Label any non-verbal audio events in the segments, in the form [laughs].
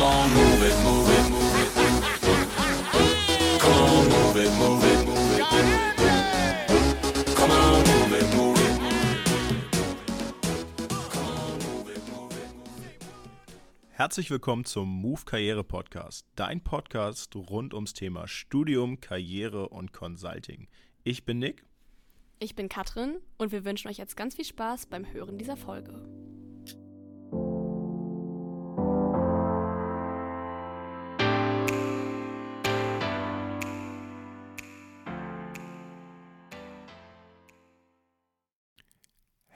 Come on, move it, move it, move it. Come on, move it, move it, move it. Come on, move it, move it. Herzlich willkommen zum Move Karriere Podcast, dein Podcast rund ums Thema Studium, Karriere und Consulting. Ich bin Nick. Ich bin Katrin und wir wünschen euch jetzt ganz viel Spaß beim Hören dieser Folge.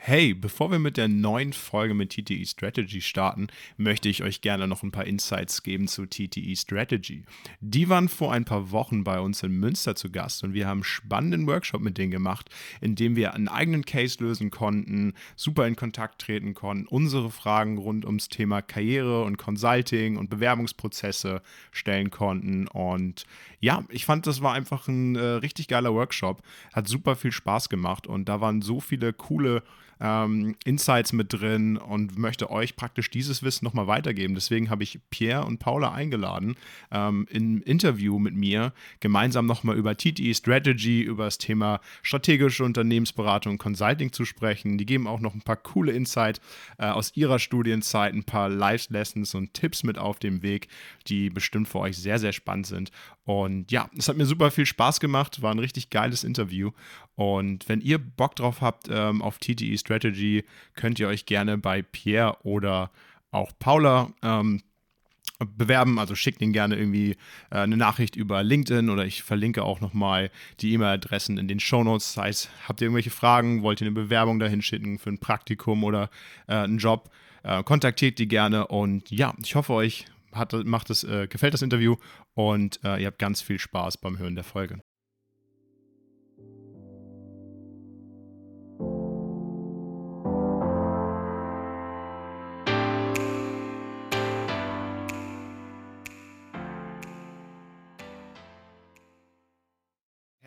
Hey, bevor wir mit der neuen Folge mit TTE Strategy starten, möchte ich euch gerne noch ein paar Insights geben zu TTE Strategy. Die waren vor ein paar Wochen bei uns in Münster zu Gast und wir haben einen spannenden Workshop mit denen gemacht, in dem wir einen eigenen Case lösen konnten, super in Kontakt treten konnten, unsere Fragen rund ums Thema Karriere und Consulting und Bewerbungsprozesse stellen konnten. Und ja, ich fand, das war einfach ein äh, richtig geiler Workshop, hat super viel Spaß gemacht und da waren so viele coole ähm, Insights mit drin und möchte euch praktisch dieses Wissen nochmal weitergeben. Deswegen habe ich Pierre und Paula eingeladen, ähm, im Interview mit mir gemeinsam nochmal über TTE Strategy, über das Thema strategische Unternehmensberatung Consulting zu sprechen. Die geben auch noch ein paar coole Insights äh, aus ihrer Studienzeit, ein paar Live-Lessons und Tipps mit auf dem Weg, die bestimmt für euch sehr, sehr spannend sind. Und ja, es hat mir super viel Spaß gemacht, war ein richtig geiles Interview. Und wenn ihr Bock drauf habt ähm, auf TTE Strategy, könnt ihr euch gerne bei Pierre oder auch Paula ähm, bewerben. Also schickt ihnen gerne irgendwie äh, eine Nachricht über LinkedIn oder ich verlinke auch nochmal die E-Mail-Adressen in den Shownotes. Das heißt, habt ihr irgendwelche Fragen, wollt ihr eine Bewerbung dahin schicken für ein Praktikum oder äh, einen Job, äh, kontaktiert die gerne. Und ja, ich hoffe, euch hat, macht es, äh, gefällt das Interview und äh, ihr habt ganz viel Spaß beim Hören der Folge.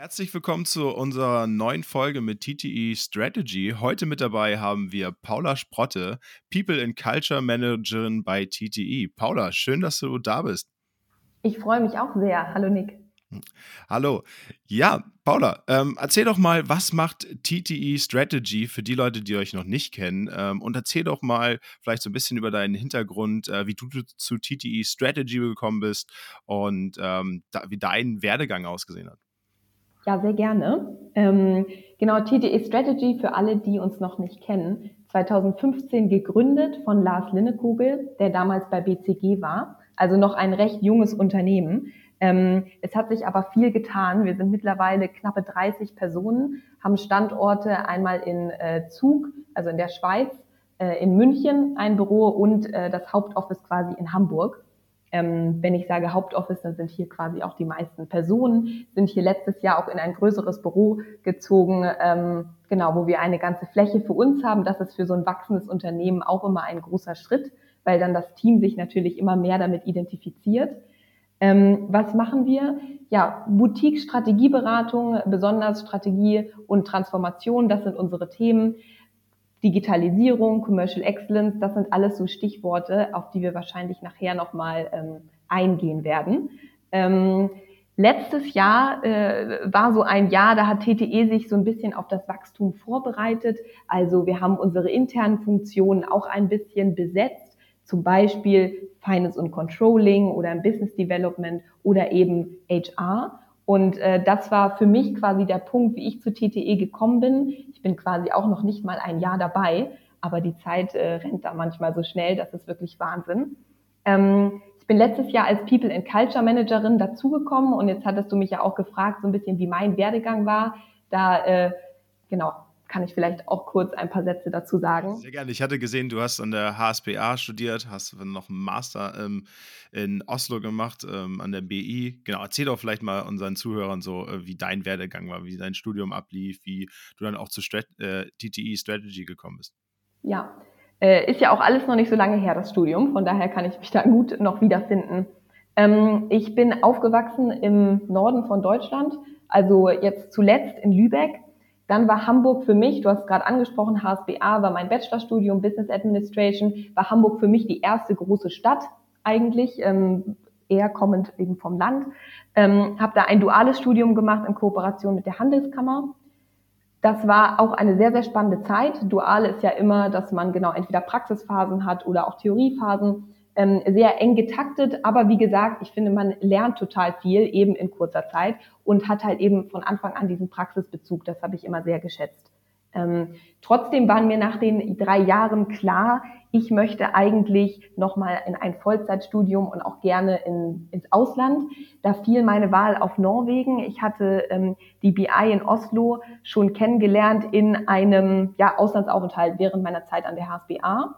Herzlich willkommen zu unserer neuen Folge mit TTE Strategy. Heute mit dabei haben wir Paula Sprotte, People and Culture Managerin bei TTE. Paula, schön, dass du da bist. Ich freue mich auch sehr. Hallo Nick. Hallo. Ja, Paula, ähm, erzähl doch mal, was macht TTE Strategy für die Leute, die euch noch nicht kennen? Ähm, und erzähl doch mal vielleicht so ein bisschen über deinen Hintergrund, äh, wie du zu TTE Strategy gekommen bist und ähm, da, wie dein Werdegang ausgesehen hat. Ja, sehr gerne. Ähm, genau, TTE Strategy für alle, die uns noch nicht kennen. 2015 gegründet von Lars Linnekugel, der damals bei BCG war. Also noch ein recht junges Unternehmen. Ähm, es hat sich aber viel getan. Wir sind mittlerweile knappe 30 Personen, haben Standorte einmal in äh, Zug, also in der Schweiz, äh, in München ein Büro und äh, das Hauptoffice quasi in Hamburg. Ähm, wenn ich sage Hauptoffice, dann sind hier quasi auch die meisten Personen, sind hier letztes Jahr auch in ein größeres Büro gezogen, ähm, genau, wo wir eine ganze Fläche für uns haben. Das ist für so ein wachsendes Unternehmen auch immer ein großer Schritt, weil dann das Team sich natürlich immer mehr damit identifiziert. Ähm, was machen wir? Ja, Boutique-Strategieberatung, besonders Strategie und Transformation, das sind unsere Themen. Digitalisierung, Commercial Excellence, das sind alles so Stichworte, auf die wir wahrscheinlich nachher nochmal ähm, eingehen werden. Ähm, letztes Jahr äh, war so ein Jahr, da hat TTE sich so ein bisschen auf das Wachstum vorbereitet. Also wir haben unsere internen Funktionen auch ein bisschen besetzt, zum Beispiel Finance und Controlling oder Business Development oder eben HR. Und äh, das war für mich quasi der Punkt, wie ich zu TTE gekommen bin. Ich bin quasi auch noch nicht mal ein Jahr dabei, aber die Zeit äh, rennt da manchmal so schnell, das ist wirklich Wahnsinn. Ähm, ich bin letztes Jahr als People and Culture Managerin dazugekommen und jetzt hattest du mich ja auch gefragt, so ein bisschen, wie mein Werdegang war. Da, äh, genau, kann ich vielleicht auch kurz ein paar Sätze dazu sagen. Sehr gerne. Ich hatte gesehen, du hast an der HSBA studiert, hast noch einen Master ähm, in Oslo gemacht, ähm, an der BI. Genau, erzähl doch vielleicht mal unseren Zuhörern so, äh, wie dein Werdegang war, wie dein Studium ablief, wie du dann auch zu Strat äh, TTE Strategy gekommen bist. Ja, äh, ist ja auch alles noch nicht so lange her, das Studium. Von daher kann ich mich da gut noch wiederfinden. Ähm, ich bin aufgewachsen im Norden von Deutschland, also jetzt zuletzt in Lübeck dann war Hamburg für mich, du hast gerade angesprochen, HSBA war mein Bachelorstudium, Business Administration, war Hamburg für mich die erste große Stadt. eigentlich, ähm, eher kommend eben vom Land. Ähm, habe da ein duales Studium gemacht in Kooperation mit der Handelskammer. Das war auch eine sehr, sehr spannende Zeit. Duale ist ja immer, dass man genau entweder Praxisphasen hat oder auch Theoriephasen ähm, sehr eng getaktet. Aber wie gesagt, ich finde, man lernt total viel eben in kurzer Zeit und hat halt eben von Anfang an diesen Praxisbezug. Das habe ich immer sehr geschätzt. Ähm, trotzdem waren mir nach den drei Jahren klar, ich möchte eigentlich nochmal in ein Vollzeitstudium und auch gerne in, ins Ausland. Da fiel meine Wahl auf Norwegen. Ich hatte ähm, die BI in Oslo schon kennengelernt in einem ja, Auslandsaufenthalt während meiner Zeit an der HSBA.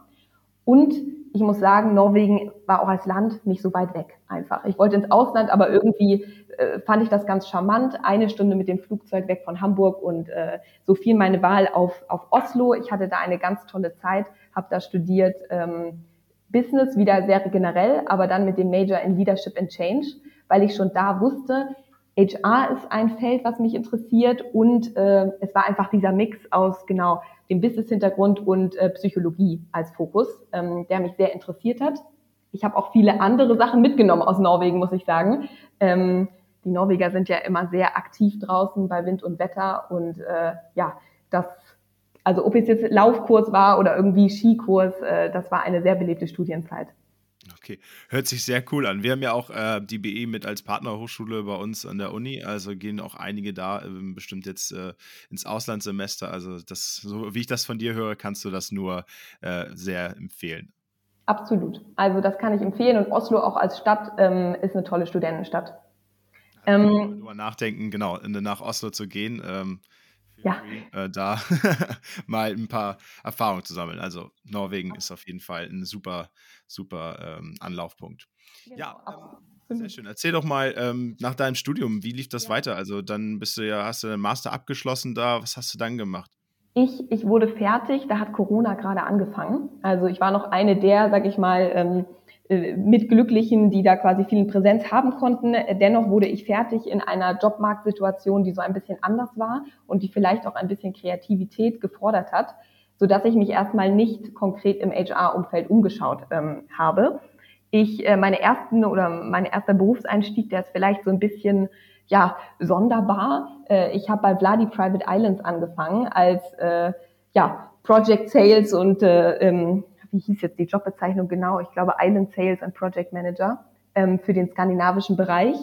Und ich muss sagen, Norwegen war auch als Land nicht so weit weg einfach. Ich wollte ins Ausland, aber irgendwie äh, fand ich das ganz charmant. Eine Stunde mit dem Flugzeug weg von Hamburg und äh, so fiel meine Wahl auf, auf Oslo. Ich hatte da eine ganz tolle Zeit, habe da studiert ähm, Business, wieder sehr generell, aber dann mit dem Major in Leadership and Change, weil ich schon da wusste, HR ist ein Feld, was mich interessiert und äh, es war einfach dieser Mix aus genau dem Business-Hintergrund und äh, Psychologie als Fokus, ähm, der mich sehr interessiert hat. Ich habe auch viele andere Sachen mitgenommen aus Norwegen, muss ich sagen. Ähm, die Norweger sind ja immer sehr aktiv draußen bei Wind und Wetter und äh, ja, das, also ob es jetzt Laufkurs war oder irgendwie Skikurs, äh, das war eine sehr belebte Studienzeit. Okay, hört sich sehr cool an. Wir haben ja auch äh, die BE mit als Partnerhochschule bei uns an der Uni, also gehen auch einige da äh, bestimmt jetzt äh, ins Auslandssemester. Also das, so wie ich das von dir höre, kannst du das nur äh, sehr empfehlen. Absolut. Also das kann ich empfehlen und Oslo auch als Stadt ähm, ist eine tolle Studentenstadt. Ähm, mal nachdenken, genau, nach Oslo zu gehen. Ähm, ja. äh, da [laughs] mal ein paar Erfahrungen zu sammeln. Also Norwegen ist auf jeden Fall ein super, super ähm, Anlaufpunkt. Genau, ja, ähm, sehr schön. Erzähl doch mal ähm, nach deinem Studium, wie lief das ja. weiter? Also dann bist du ja, hast du den Master abgeschlossen da, was hast du dann gemacht? Ich, ich wurde fertig, da hat Corona gerade angefangen. Also ich war noch eine der, sag ich mal, ähm, äh, mit Glücklichen, die da quasi viel Präsenz haben konnten. Dennoch wurde ich fertig in einer Jobmarktsituation, die so ein bisschen anders war und die vielleicht auch ein bisschen Kreativität gefordert hat, so dass ich mich erstmal nicht konkret im HR-Umfeld umgeschaut ähm, habe. Ich äh, meine ersten oder mein erster Berufseinstieg, der ist vielleicht so ein bisschen ja sonderbar. Äh, ich habe bei Vladi Private Islands angefangen als äh, ja Project Sales und äh, ähm, wie hieß jetzt die Jobbezeichnung genau? Ich glaube Island Sales and Project Manager ähm, für den skandinavischen Bereich.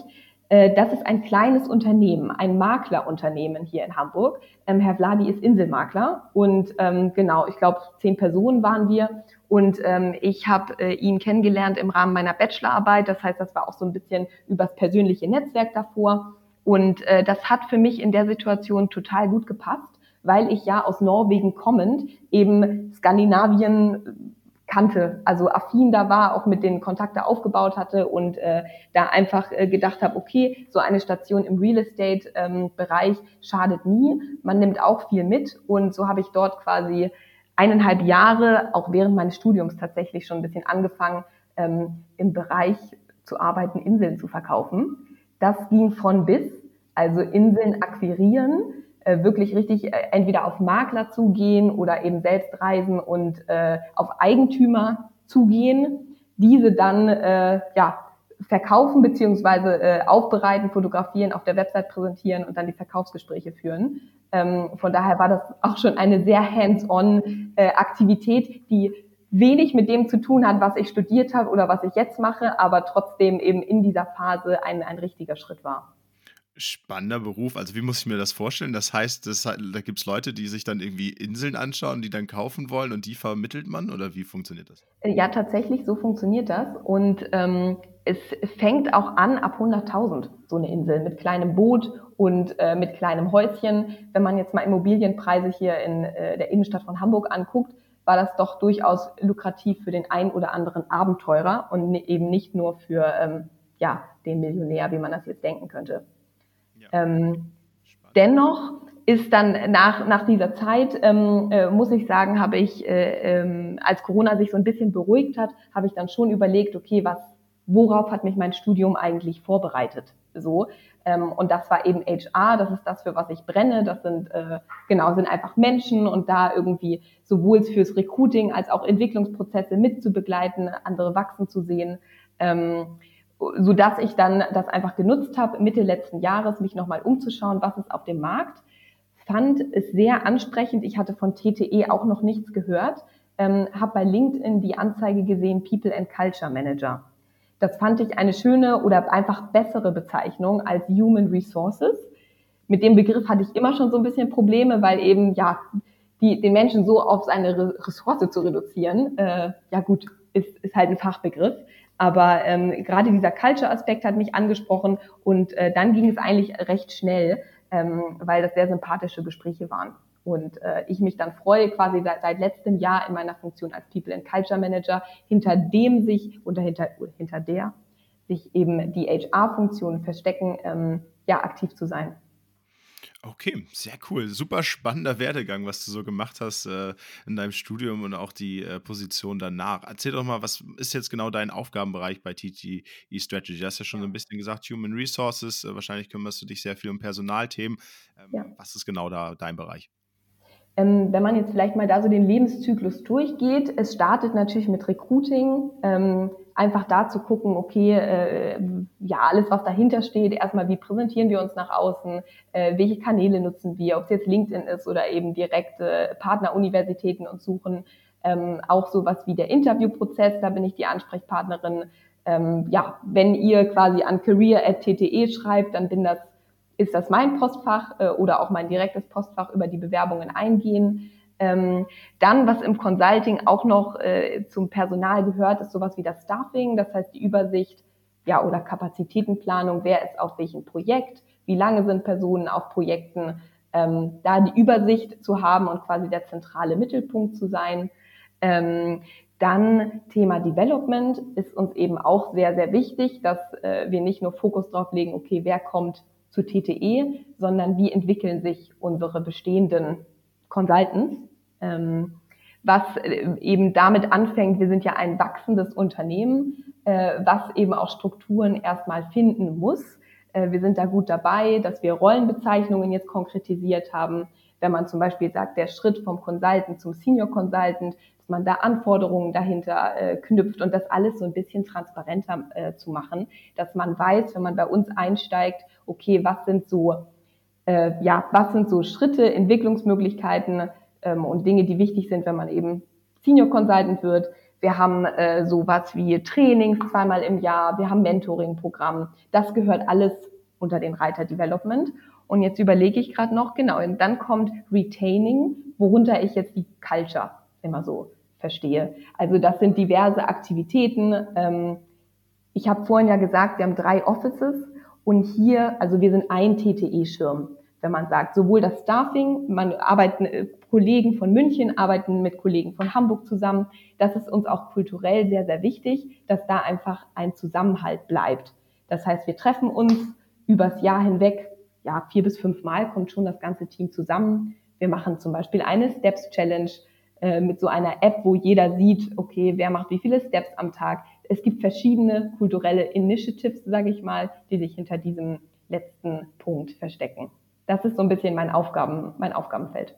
Äh, das ist ein kleines Unternehmen, ein Maklerunternehmen hier in Hamburg. Ähm, Herr Vladi ist Inselmakler und ähm, genau, ich glaube, zehn Personen waren wir. Und ähm, ich habe äh, ihn kennengelernt im Rahmen meiner Bachelorarbeit. Das heißt, das war auch so ein bisschen übers persönliche Netzwerk davor. Und äh, das hat für mich in der Situation total gut gepasst, weil ich ja aus Norwegen kommend eben Skandinavien kannte, also affin da war, auch mit den Kontakte aufgebaut hatte und äh, da einfach äh, gedacht habe, okay, so eine Station im Real Estate ähm, Bereich schadet nie, man nimmt auch viel mit und so habe ich dort quasi eineinhalb Jahre, auch während meines Studiums tatsächlich schon ein bisschen angefangen, ähm, im Bereich zu arbeiten, Inseln zu verkaufen. Das ging von bis, also Inseln akquirieren, äh, wirklich richtig äh, entweder auf Makler zugehen oder eben selbst reisen und äh, auf Eigentümer zugehen, diese dann äh, ja verkaufen beziehungsweise äh, aufbereiten, fotografieren, auf der Website präsentieren und dann die Verkaufsgespräche führen. Ähm, von daher war das auch schon eine sehr hands-on äh, Aktivität, die wenig mit dem zu tun hat, was ich studiert habe oder was ich jetzt mache, aber trotzdem eben in dieser Phase ein, ein richtiger Schritt war spannender Beruf. Also wie muss ich mir das vorstellen? Das heißt, das, da gibt es Leute, die sich dann irgendwie Inseln anschauen, die dann kaufen wollen und die vermittelt man oder wie funktioniert das? Ja, tatsächlich, so funktioniert das. Und ähm, es fängt auch an ab 100.000, so eine Insel, mit kleinem Boot und äh, mit kleinem Häuschen. Wenn man jetzt mal Immobilienpreise hier in äh, der Innenstadt von Hamburg anguckt, war das doch durchaus lukrativ für den ein oder anderen Abenteurer und ne, eben nicht nur für ähm, ja, den Millionär, wie man das jetzt denken könnte. Ähm, dennoch ist dann nach, nach dieser Zeit, ähm, äh, muss ich sagen, habe ich, äh, ähm, als Corona sich so ein bisschen beruhigt hat, habe ich dann schon überlegt, okay, was, worauf hat mich mein Studium eigentlich vorbereitet? So. Ähm, und das war eben HR, das ist das, für was ich brenne. Das sind, äh, genau, sind einfach Menschen und da irgendwie sowohl fürs Recruiting als auch Entwicklungsprozesse mitzubegleiten, andere wachsen zu sehen. Ähm, so dass ich dann das einfach genutzt habe, Mitte letzten Jahres mich nochmal umzuschauen, was ist auf dem Markt. Fand es sehr ansprechend. Ich hatte von TTE auch noch nichts gehört. Ähm, habe bei LinkedIn die Anzeige gesehen, People and Culture Manager. Das fand ich eine schöne oder einfach bessere Bezeichnung als Human Resources. Mit dem Begriff hatte ich immer schon so ein bisschen Probleme, weil eben ja die, den Menschen so auf seine Ressource zu reduzieren, äh, ja gut, ist, ist halt ein Fachbegriff. Aber ähm, gerade dieser Culture-Aspekt hat mich angesprochen und äh, dann ging es eigentlich recht schnell, ähm, weil das sehr sympathische Gespräche waren. Und äh, ich mich dann freue, quasi seit, seit letztem Jahr in meiner Funktion als People and Culture Manager, hinter dem sich oder hinter, hinter der sich eben die HR-Funktionen verstecken, ähm, ja, aktiv zu sein. Okay, sehr cool. Super spannender Werdegang, was du so gemacht hast äh, in deinem Studium und auch die äh, Position danach. Erzähl doch mal, was ist jetzt genau dein Aufgabenbereich bei TTE Strategy? Du hast ja schon so ein bisschen gesagt, Human Resources. Äh, wahrscheinlich kümmerst du dich sehr viel um Personalthemen. Ähm, ja. Was ist genau da dein Bereich? Ähm, wenn man jetzt vielleicht mal da so den Lebenszyklus durchgeht, es startet natürlich mit Recruiting, ähm, einfach da zu gucken, okay, äh, ja, alles, was dahinter steht, erstmal, wie präsentieren wir uns nach außen, äh, welche Kanäle nutzen wir, ob es jetzt LinkedIn ist oder eben direkte Partneruniversitäten uns suchen, ähm, auch sowas wie der Interviewprozess, da bin ich die Ansprechpartnerin. Ähm, ja, wenn ihr quasi an career.tte schreibt, dann bin das ist das mein Postfach äh, oder auch mein direktes Postfach über die Bewerbungen eingehen. Ähm, dann, was im Consulting auch noch äh, zum Personal gehört, ist sowas wie das Staffing, das heißt die Übersicht ja, oder Kapazitätenplanung, wer ist auf welchem Projekt, wie lange sind Personen auf Projekten, ähm, da die Übersicht zu haben und quasi der zentrale Mittelpunkt zu sein. Ähm, dann Thema Development ist uns eben auch sehr, sehr wichtig, dass äh, wir nicht nur Fokus drauf legen, okay, wer kommt zu TTE, sondern wie entwickeln sich unsere bestehenden Consultants. Ähm, was äh, eben damit anfängt, wir sind ja ein wachsendes Unternehmen, äh, was eben auch Strukturen erstmal finden muss. Äh, wir sind da gut dabei, dass wir Rollenbezeichnungen jetzt konkretisiert haben. Wenn man zum Beispiel sagt, der Schritt vom Consultant zum Senior Consultant, dass man da Anforderungen dahinter knüpft und das alles so ein bisschen transparenter zu machen, dass man weiß, wenn man bei uns einsteigt, okay, was sind so, ja, was sind so Schritte, Entwicklungsmöglichkeiten ähm, und Dinge, die wichtig sind, wenn man eben Senior Consultant wird. Wir haben äh, sowas wie Trainings zweimal im Jahr, wir haben Mentoring-Programm. Das gehört alles unter den Reiter Development. Und jetzt überlege ich gerade noch, genau, und dann kommt Retaining, worunter ich jetzt die Culture immer so verstehe. Also das sind diverse Aktivitäten. Ähm, ich habe vorhin ja gesagt, wir haben drei Offices und hier, also wir sind ein TTE-Schirm, wenn man sagt, sowohl das Staffing, man arbeiten, äh, Kollegen von München arbeiten mit Kollegen von Hamburg zusammen. Das ist uns auch kulturell sehr, sehr wichtig, dass da einfach ein Zusammenhalt bleibt. Das heißt, wir treffen uns übers Jahr hinweg, ja, vier bis fünf Mal kommt schon das ganze Team zusammen. Wir machen zum Beispiel eine Steps Challenge äh, mit so einer App, wo jeder sieht, okay, wer macht wie viele Steps am Tag, es gibt verschiedene kulturelle Initiatives, sage ich mal, die sich hinter diesem letzten Punkt verstecken. Das ist so ein bisschen mein Aufgaben, mein Aufgabenfeld.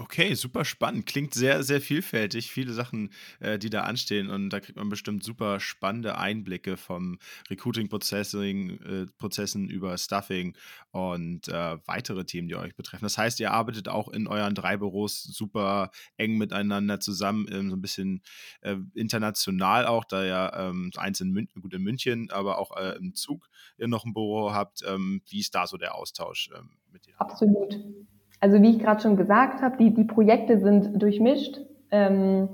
Okay, super spannend. Klingt sehr, sehr vielfältig. Viele Sachen, äh, die da anstehen. Und da kriegt man bestimmt super spannende Einblicke vom Recruiting-Prozessen äh, über Stuffing und äh, weitere Themen, die euch betreffen. Das heißt, ihr arbeitet auch in euren drei Büros super eng miteinander zusammen, ähm, so ein bisschen äh, international auch, da ja ähm, eins in München, gut in München, aber auch äh, im Zug ihr noch ein Büro habt. Ähm, wie ist da so der Austausch ähm, mit dir? Absolut. Also wie ich gerade schon gesagt habe, die, die Projekte sind durchmischt. Ähm,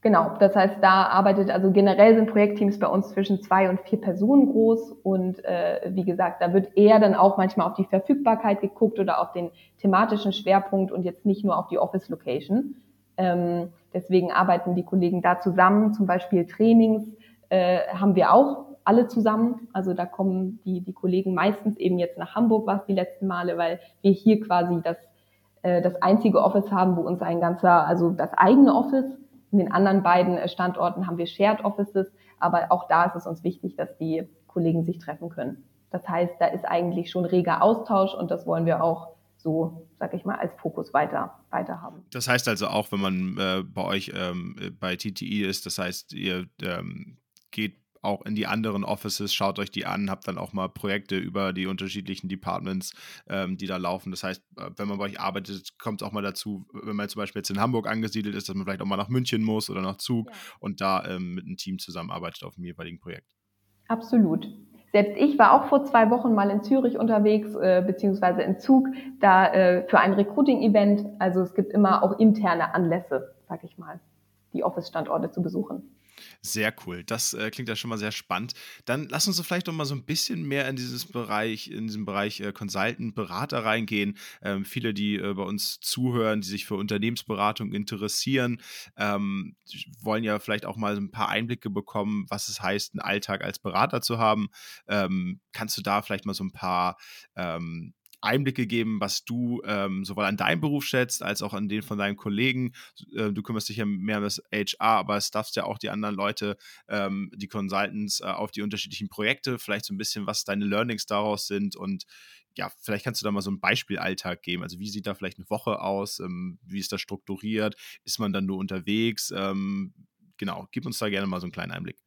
genau, das heißt, da arbeitet, also generell sind Projektteams bei uns zwischen zwei und vier Personen groß und äh, wie gesagt, da wird eher dann auch manchmal auf die Verfügbarkeit geguckt oder auf den thematischen Schwerpunkt und jetzt nicht nur auf die Office Location. Ähm, deswegen arbeiten die Kollegen da zusammen, zum Beispiel Trainings äh, haben wir auch alle zusammen. Also da kommen die, die Kollegen meistens eben jetzt nach Hamburg, war es die letzten Male, weil wir hier quasi das, äh, das einzige Office haben, wo uns ein ganzer, also das eigene Office, in den anderen beiden äh, Standorten haben wir Shared Offices, aber auch da ist es uns wichtig, dass die Kollegen sich treffen können. Das heißt, da ist eigentlich schon reger Austausch und das wollen wir auch so, sag ich mal, als Fokus weiter, weiter haben. Das heißt also auch, wenn man äh, bei euch ähm, bei TTI ist, das heißt, ihr ähm, geht auch in die anderen Offices, schaut euch die an, habt dann auch mal Projekte über die unterschiedlichen Departments, ähm, die da laufen. Das heißt, äh, wenn man bei euch arbeitet, kommt es auch mal dazu, wenn man zum Beispiel jetzt in Hamburg angesiedelt ist, dass man vielleicht auch mal nach München muss oder nach Zug ja. und da ähm, mit einem Team zusammenarbeitet auf dem jeweiligen Projekt. Absolut. Selbst ich war auch vor zwei Wochen mal in Zürich unterwegs, äh, beziehungsweise in Zug, da äh, für ein Recruiting-Event. Also es gibt immer auch interne Anlässe, sag ich mal, die Office-Standorte zu besuchen. Sehr cool. Das äh, klingt ja schon mal sehr spannend. Dann lass uns vielleicht noch mal so ein bisschen mehr in dieses Bereich, in diesem Bereich äh, Consultant, Berater reingehen. Ähm, viele, die äh, bei uns zuhören, die sich für Unternehmensberatung interessieren, ähm, wollen ja vielleicht auch mal ein paar Einblicke bekommen, was es heißt, einen Alltag als Berater zu haben. Ähm, kannst du da vielleicht mal so ein paar ähm, Einblicke geben, was du ähm, sowohl an deinem Beruf schätzt, als auch an den von deinen Kollegen. Äh, du kümmerst dich ja mehr um das HR, aber es darfst ja auch die anderen Leute, ähm, die Consultants, äh, auf die unterschiedlichen Projekte, vielleicht so ein bisschen, was deine Learnings daraus sind und ja, vielleicht kannst du da mal so einen Beispielalltag geben. Also wie sieht da vielleicht eine Woche aus? Ähm, wie ist das strukturiert? Ist man dann nur unterwegs? Ähm, genau, gib uns da gerne mal so einen kleinen Einblick.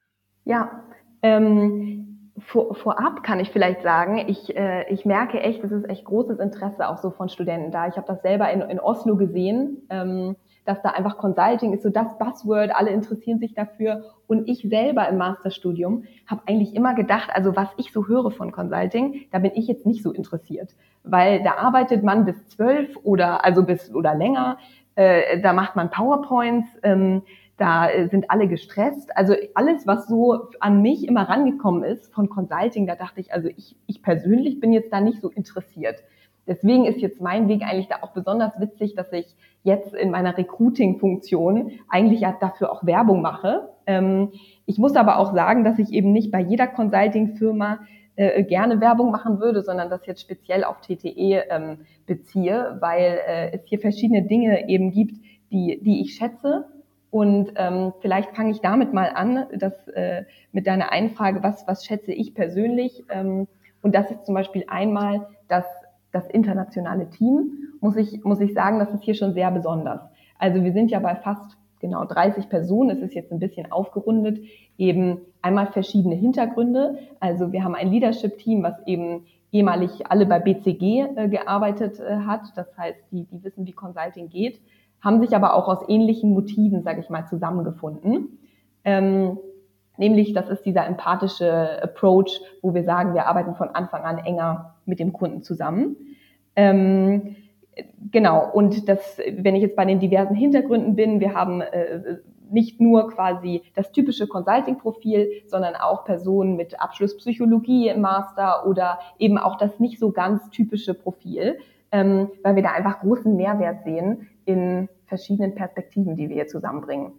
Ja, ähm, vor, vorab kann ich vielleicht sagen, ich, äh, ich merke echt, es ist echt großes Interesse auch so von Studenten da. Ich habe das selber in, in Oslo gesehen, ähm, dass da einfach Consulting ist so das Buzzword, alle interessieren sich dafür. Und ich selber im Masterstudium habe eigentlich immer gedacht, also was ich so höre von Consulting, da bin ich jetzt nicht so interessiert, weil da arbeitet man bis zwölf oder also bis oder länger, äh, da macht man PowerPoints. Ähm, da äh, sind alle gestresst. Also alles, was so an mich immer rangekommen ist von Consulting, da dachte ich, also ich, ich persönlich bin jetzt da nicht so interessiert. Deswegen ist jetzt mein Weg eigentlich da auch besonders witzig, dass ich jetzt in meiner Recruiting-Funktion eigentlich ja dafür auch Werbung mache. Ähm, ich muss aber auch sagen, dass ich eben nicht bei jeder Consulting-Firma äh, gerne Werbung machen würde, sondern das jetzt speziell auf TTE ähm, beziehe, weil äh, es hier verschiedene Dinge eben gibt, die, die ich schätze und ähm, vielleicht fange ich damit mal an, dass, äh, mit deiner Einfrage, was, was schätze ich persönlich? Ähm, und das ist zum Beispiel einmal das, das internationale Team, muss ich, muss ich sagen, das ist hier schon sehr besonders. Also wir sind ja bei fast genau 30 Personen, es ist jetzt ein bisschen aufgerundet, eben einmal verschiedene Hintergründe. Also wir haben ein Leadership-Team, was eben ehemalig alle bei BCG äh, gearbeitet äh, hat. Das heißt, die, die wissen, wie Consulting geht haben sich aber auch aus ähnlichen Motiven, sage ich mal, zusammengefunden. Ähm, nämlich, das ist dieser empathische Approach, wo wir sagen, wir arbeiten von Anfang an enger mit dem Kunden zusammen. Ähm, genau, und das, wenn ich jetzt bei den diversen Hintergründen bin, wir haben äh, nicht nur quasi das typische Consulting-Profil, sondern auch Personen mit Abschluss Psychologie im Master oder eben auch das nicht so ganz typische Profil, ähm, weil wir da einfach großen Mehrwert sehen, in verschiedenen Perspektiven, die wir hier zusammenbringen.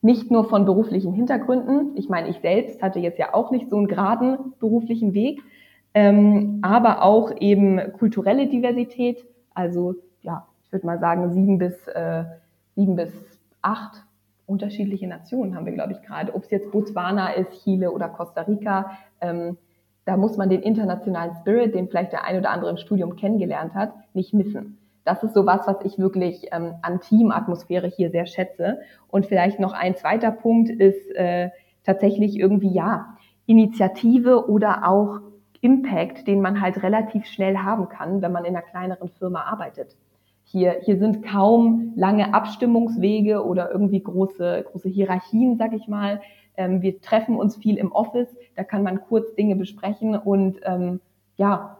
Nicht nur von beruflichen Hintergründen. Ich meine, ich selbst hatte jetzt ja auch nicht so einen geraden beruflichen Weg, ähm, aber auch eben kulturelle Diversität. Also ja, ich würde mal sagen sieben bis äh, sieben bis acht unterschiedliche Nationen haben wir, glaube ich, gerade. Ob es jetzt Botswana ist, Chile oder Costa Rica, ähm, da muss man den internationalen Spirit, den vielleicht der ein oder andere im Studium kennengelernt hat, nicht missen das ist so was, was ich wirklich ähm, an Teamatmosphäre hier sehr schätze. Und vielleicht noch ein zweiter Punkt ist äh, tatsächlich irgendwie, ja, Initiative oder auch Impact, den man halt relativ schnell haben kann, wenn man in einer kleineren Firma arbeitet. Hier, hier sind kaum lange Abstimmungswege oder irgendwie große, große Hierarchien, sag ich mal. Ähm, wir treffen uns viel im Office, da kann man kurz Dinge besprechen und ähm, ja,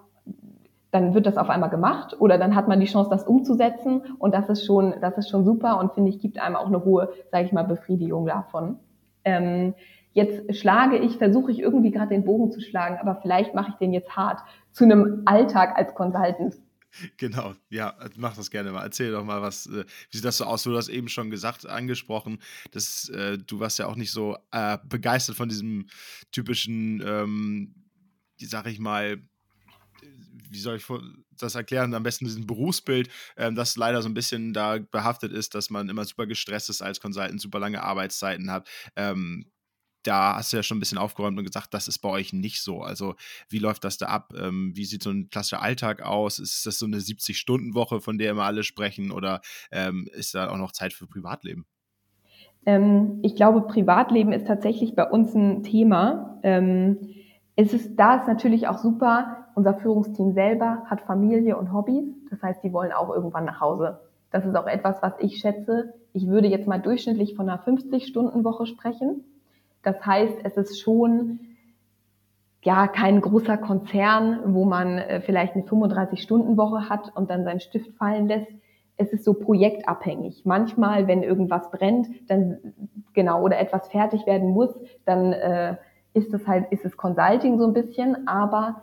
dann wird das auf einmal gemacht oder dann hat man die Chance, das umzusetzen und das ist schon, das ist schon super und finde ich, gibt einem auch eine hohe, sage ich mal, Befriedigung davon. Ähm, jetzt schlage ich, versuche ich irgendwie gerade den Bogen zu schlagen, aber vielleicht mache ich den jetzt hart zu einem Alltag als Consultant. Genau, ja, mach das gerne mal. Erzähl doch mal, was, äh, wie sieht das so aus? Du hast eben schon gesagt, angesprochen, dass äh, du warst ja auch nicht so äh, begeistert von diesem typischen, ähm, sag ich mal, wie soll ich das erklären, am besten diesen Berufsbild, ähm, das leider so ein bisschen da behaftet ist, dass man immer super gestresst ist als Consultant, super lange Arbeitszeiten hat. Ähm, da hast du ja schon ein bisschen aufgeräumt und gesagt, das ist bei euch nicht so. Also, wie läuft das da ab? Ähm, wie sieht so ein klassischer Alltag aus? Ist das so eine 70-Stunden-Woche, von der immer alle sprechen, oder ähm, ist da auch noch Zeit für Privatleben? Ähm, ich glaube, Privatleben ist tatsächlich bei uns ein Thema. Ähm, es ist, da ist natürlich auch super, unser Führungsteam selber hat Familie und Hobbys. Das heißt, die wollen auch irgendwann nach Hause. Das ist auch etwas, was ich schätze. Ich würde jetzt mal durchschnittlich von einer 50-Stunden-Woche sprechen. Das heißt, es ist schon ja kein großer Konzern, wo man äh, vielleicht eine 35-Stunden-Woche hat und dann seinen Stift fallen lässt. Es ist so projektabhängig. Manchmal, wenn irgendwas brennt, dann genau oder etwas fertig werden muss, dann äh, ist es halt ist es Consulting so ein bisschen, aber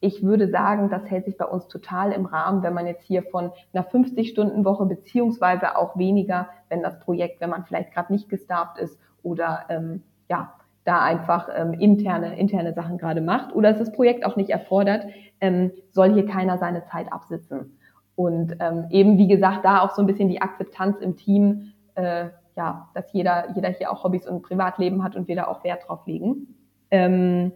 ich würde sagen, das hält sich bei uns total im Rahmen, wenn man jetzt hier von einer 50-Stunden-Woche beziehungsweise auch weniger, wenn das Projekt, wenn man vielleicht gerade nicht gestafft ist oder ähm, ja, da einfach ähm, interne, interne Sachen gerade macht oder es das Projekt auch nicht erfordert, ähm, soll hier keiner seine Zeit absitzen. Und ähm, eben, wie gesagt, da auch so ein bisschen die Akzeptanz im Team, äh, ja, dass jeder, jeder hier auch Hobbys und Privatleben hat und wir da auch Wert drauf legen. Ähm,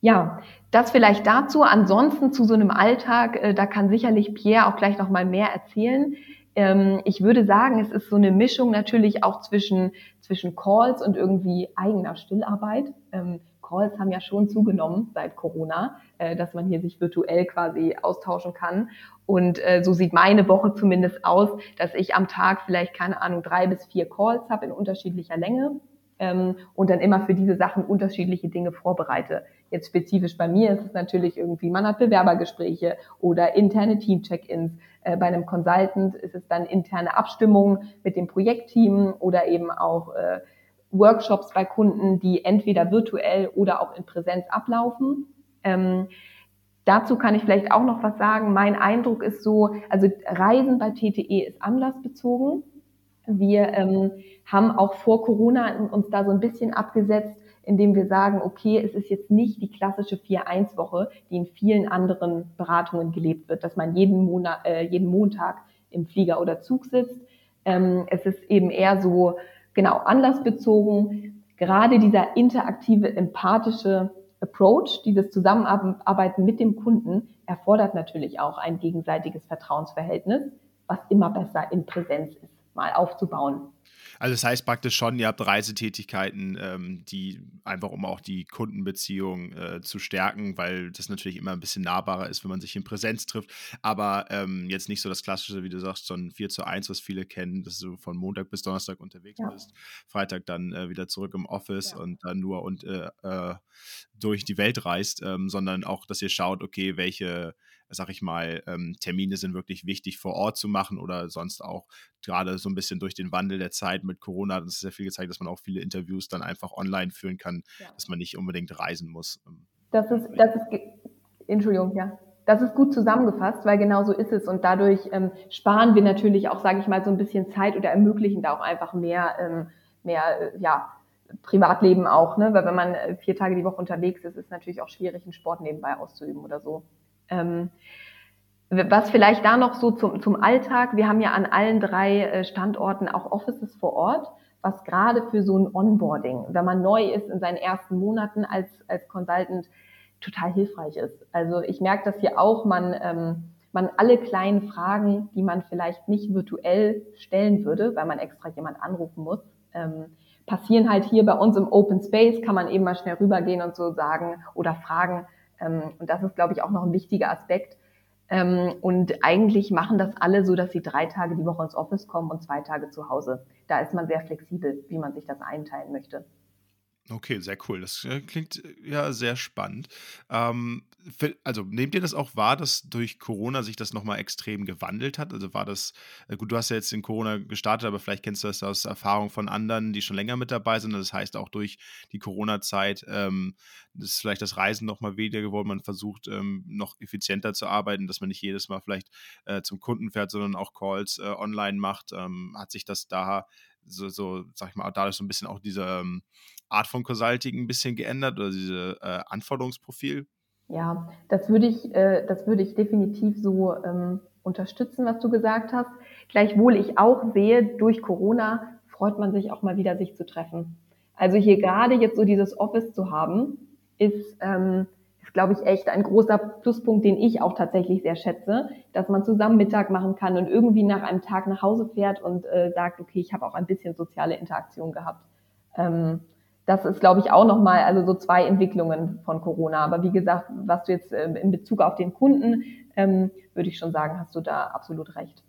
ja, das vielleicht dazu. Ansonsten zu so einem Alltag, äh, da kann sicherlich Pierre auch gleich noch mal mehr erzählen. Ähm, ich würde sagen, es ist so eine Mischung natürlich auch zwischen, zwischen Calls und irgendwie eigener Stillarbeit. Ähm, Calls haben ja schon zugenommen seit Corona, äh, dass man hier sich virtuell quasi austauschen kann. Und äh, so sieht meine Woche zumindest aus, dass ich am Tag vielleicht, keine Ahnung, drei bis vier Calls habe in unterschiedlicher Länge ähm, und dann immer für diese Sachen unterschiedliche Dinge vorbereite. Jetzt spezifisch bei mir ist es natürlich irgendwie, man hat Bewerbergespräche oder interne Team-Check-ins. Äh, bei einem Consultant ist es dann interne Abstimmungen mit dem Projektteam oder eben auch äh, Workshops bei Kunden, die entweder virtuell oder auch in Präsenz ablaufen. Ähm, dazu kann ich vielleicht auch noch was sagen. Mein Eindruck ist so, also Reisen bei TTE ist anlassbezogen. Wir ähm, haben auch vor Corona uns da so ein bisschen abgesetzt, indem wir sagen, okay, es ist jetzt nicht die klassische 4-1-Woche, die in vielen anderen Beratungen gelebt wird, dass man jeden, Monat, äh, jeden Montag im Flieger oder Zug sitzt. Ähm, es ist eben eher so, genau, anlassbezogen. Gerade dieser interaktive, empathische Approach, dieses Zusammenarbeiten mit dem Kunden, erfordert natürlich auch ein gegenseitiges Vertrauensverhältnis, was immer besser in Präsenz ist, mal aufzubauen. Also das heißt praktisch schon, ihr habt Reisetätigkeiten, ähm, die einfach um auch die Kundenbeziehung äh, zu stärken, weil das natürlich immer ein bisschen nahbarer ist, wenn man sich in Präsenz trifft. Aber ähm, jetzt nicht so das Klassische, wie du sagst, so ein 4 zu 1, was viele kennen, dass du von Montag bis Donnerstag unterwegs ja. bist, Freitag dann äh, wieder zurück im Office ja. und dann nur und äh, äh durch die Welt reist, ähm, sondern auch, dass ihr schaut, okay, welche sag ich mal, ähm, Termine sind wirklich wichtig vor Ort zu machen oder sonst auch gerade so ein bisschen durch den Wandel der Zeit mit Corona hat uns sehr viel gezeigt, dass man auch viele Interviews dann einfach online führen kann, ja. dass man nicht unbedingt reisen muss. Ähm, das ist, das ist, Entschuldigung, ja. Das ist gut zusammengefasst, weil genau so ist es. Und dadurch ähm, sparen wir natürlich auch, sage ich mal, so ein bisschen Zeit oder ermöglichen da auch einfach mehr, ähm, mehr äh, ja, Privatleben auch. Ne? Weil wenn man äh, vier Tage die Woche unterwegs ist, ist es natürlich auch schwierig, einen Sport nebenbei auszuüben oder so. Ähm, was vielleicht da noch so zum, zum Alltag, wir haben ja an allen drei äh, Standorten auch Offices vor Ort, was gerade für so ein Onboarding, wenn man neu ist in seinen ersten Monaten als, als Consultant, total hilfreich ist. Also ich merke das hier auch, man, ähm, man alle kleinen Fragen, die man vielleicht nicht virtuell stellen würde, weil man extra jemand anrufen muss, ähm, passieren halt hier bei uns im Open Space, kann man eben mal schnell rübergehen und so sagen oder fragen, und das ist, glaube ich, auch noch ein wichtiger Aspekt. Ähm, und eigentlich machen das alle so, dass sie drei Tage die Woche ins Office kommen und zwei Tage zu Hause. Da ist man sehr flexibel, wie man sich das einteilen möchte. Okay, sehr cool. Das äh, klingt äh, ja sehr spannend. Ähm, also nehmt ihr das auch wahr, dass durch Corona sich das nochmal extrem gewandelt hat? Also war das, äh, gut, du hast ja jetzt in Corona gestartet, aber vielleicht kennst du das aus Erfahrung von anderen, die schon länger mit dabei sind. Das heißt auch durch die Corona-Zeit ähm, ist vielleicht das Reisen nochmal weniger geworden. Man versucht ähm, noch effizienter zu arbeiten, dass man nicht jedes Mal vielleicht äh, zum Kunden fährt, sondern auch Calls äh, online macht. Ähm, hat sich das da so, so, sag ich mal, dadurch so ein bisschen auch diese ähm, Art von Consulting ein bisschen geändert oder diese äh, Anforderungsprofil? Ja, das würde ich, äh, das würde ich definitiv so ähm, unterstützen, was du gesagt hast. Gleichwohl ich auch sehe, durch Corona freut man sich auch mal wieder, sich zu treffen. Also hier gerade jetzt so dieses Office zu haben, ist, ähm, ist, glaube ich, echt ein großer Pluspunkt, den ich auch tatsächlich sehr schätze, dass man zusammen Mittag machen kann und irgendwie nach einem Tag nach Hause fährt und äh, sagt, okay, ich habe auch ein bisschen soziale Interaktion gehabt. Ähm, das ist, glaube ich, auch nochmal, also so zwei Entwicklungen von Corona. Aber wie gesagt, was du jetzt äh, in Bezug auf den Kunden, ähm, würde ich schon sagen, hast du da absolut recht.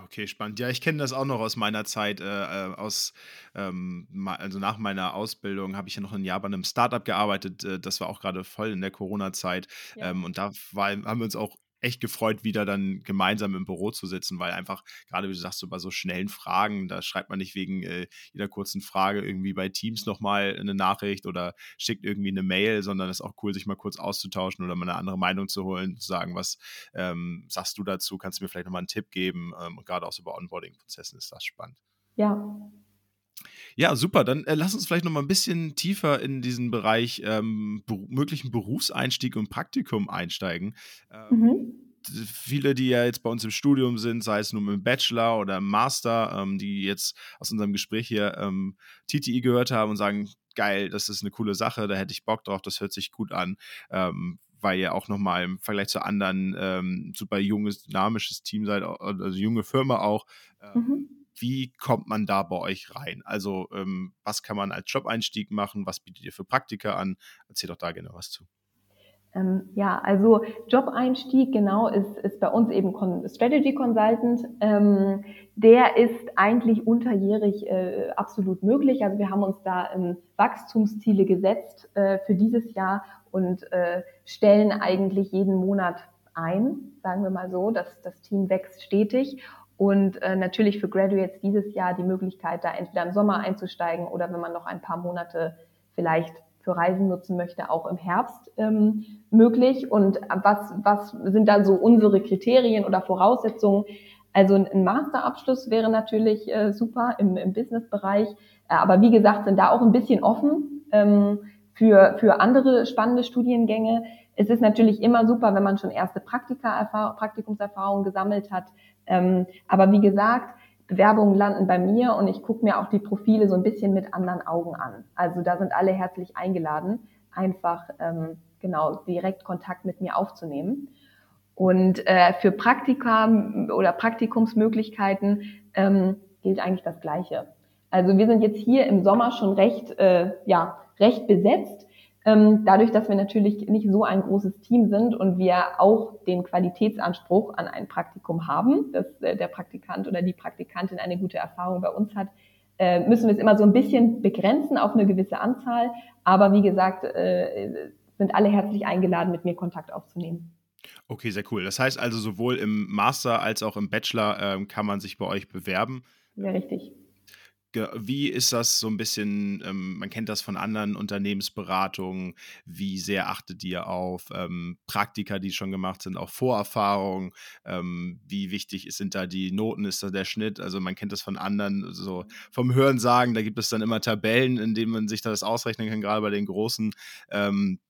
Okay, spannend. Ja, ich kenne das auch noch aus meiner Zeit, äh, äh aus, ähm, also nach meiner Ausbildung habe ich ja noch ein Jahr bei einem Startup gearbeitet. Äh, das war auch gerade voll in der Corona-Zeit. Ja. Ähm, und da war, haben wir uns auch echt gefreut, wieder dann gemeinsam im Büro zu sitzen, weil einfach, gerade wie du sagst, so bei so schnellen Fragen, da schreibt man nicht wegen äh, jeder kurzen Frage irgendwie bei Teams nochmal eine Nachricht oder schickt irgendwie eine Mail, sondern es ist auch cool, sich mal kurz auszutauschen oder mal eine andere Meinung zu holen, zu sagen, was ähm, sagst du dazu, kannst du mir vielleicht nochmal einen Tipp geben? Ähm, und gerade auch so bei Onboarding-Prozessen ist das spannend. Ja, ja, super. Dann äh, lass uns vielleicht noch mal ein bisschen tiefer in diesen Bereich ähm, be möglichen Berufseinstieg und Praktikum einsteigen. Ähm, mhm. Viele, die ja jetzt bei uns im Studium sind, sei es nun im Bachelor oder im Master, ähm, die jetzt aus unserem Gespräch hier ähm, TTI gehört haben und sagen, geil, das ist eine coole Sache, da hätte ich Bock drauf, das hört sich gut an ähm, weil ihr auch nochmal im Vergleich zu anderen ähm, super junges, dynamisches Team seid, also junge Firma auch. Ähm, mhm wie kommt man da bei euch rein? Also, ähm, was kann man als Job-Einstieg machen? Was bietet ihr für Praktika an? Erzähl doch da gerne was zu. Ähm, ja, also Job-Einstieg genau ist, ist bei uns eben Strategy Consultant. Ähm, der ist eigentlich unterjährig äh, absolut möglich. Also wir haben uns da ähm, Wachstumsziele gesetzt äh, für dieses Jahr und äh, stellen eigentlich jeden Monat ein, sagen wir mal so. Das, das Team wächst stetig und äh, natürlich für Graduates dieses Jahr die Möglichkeit, da entweder im Sommer einzusteigen oder wenn man noch ein paar Monate vielleicht für Reisen nutzen möchte, auch im Herbst ähm, möglich. Und was, was sind da so unsere Kriterien oder Voraussetzungen? Also ein Masterabschluss wäre natürlich äh, super im, im Businessbereich, äh, aber wie gesagt, sind da auch ein bisschen offen ähm, für, für andere spannende Studiengänge. Es ist natürlich immer super, wenn man schon erste Praktika Praktikumserfahrungen gesammelt hat, ähm, aber wie gesagt, Bewerbungen landen bei mir und ich gucke mir auch die Profile so ein bisschen mit anderen Augen an. Also da sind alle herzlich eingeladen, einfach ähm, genau direkt Kontakt mit mir aufzunehmen. Und äh, für Praktika oder Praktikumsmöglichkeiten ähm, gilt eigentlich das Gleiche. Also wir sind jetzt hier im Sommer schon recht, äh, ja, recht besetzt. Ähm, dadurch, dass wir natürlich nicht so ein großes Team sind und wir auch den Qualitätsanspruch an ein Praktikum haben, dass äh, der Praktikant oder die Praktikantin eine gute Erfahrung bei uns hat, äh, müssen wir es immer so ein bisschen begrenzen auf eine gewisse Anzahl. Aber wie gesagt, äh, sind alle herzlich eingeladen, mit mir Kontakt aufzunehmen. Okay, sehr cool. Das heißt also, sowohl im Master als auch im Bachelor ähm, kann man sich bei euch bewerben. Ja, richtig. Wie ist das so ein bisschen, ähm, man kennt das von anderen Unternehmensberatungen, wie sehr achtet ihr auf ähm, Praktika, die schon gemacht sind, auch Vorerfahrungen, ähm, wie wichtig sind da die Noten, ist da der Schnitt, also man kennt das von anderen, so vom Hören sagen, da gibt es dann immer Tabellen, in denen man sich das ausrechnen kann, gerade bei den großen. Ähm,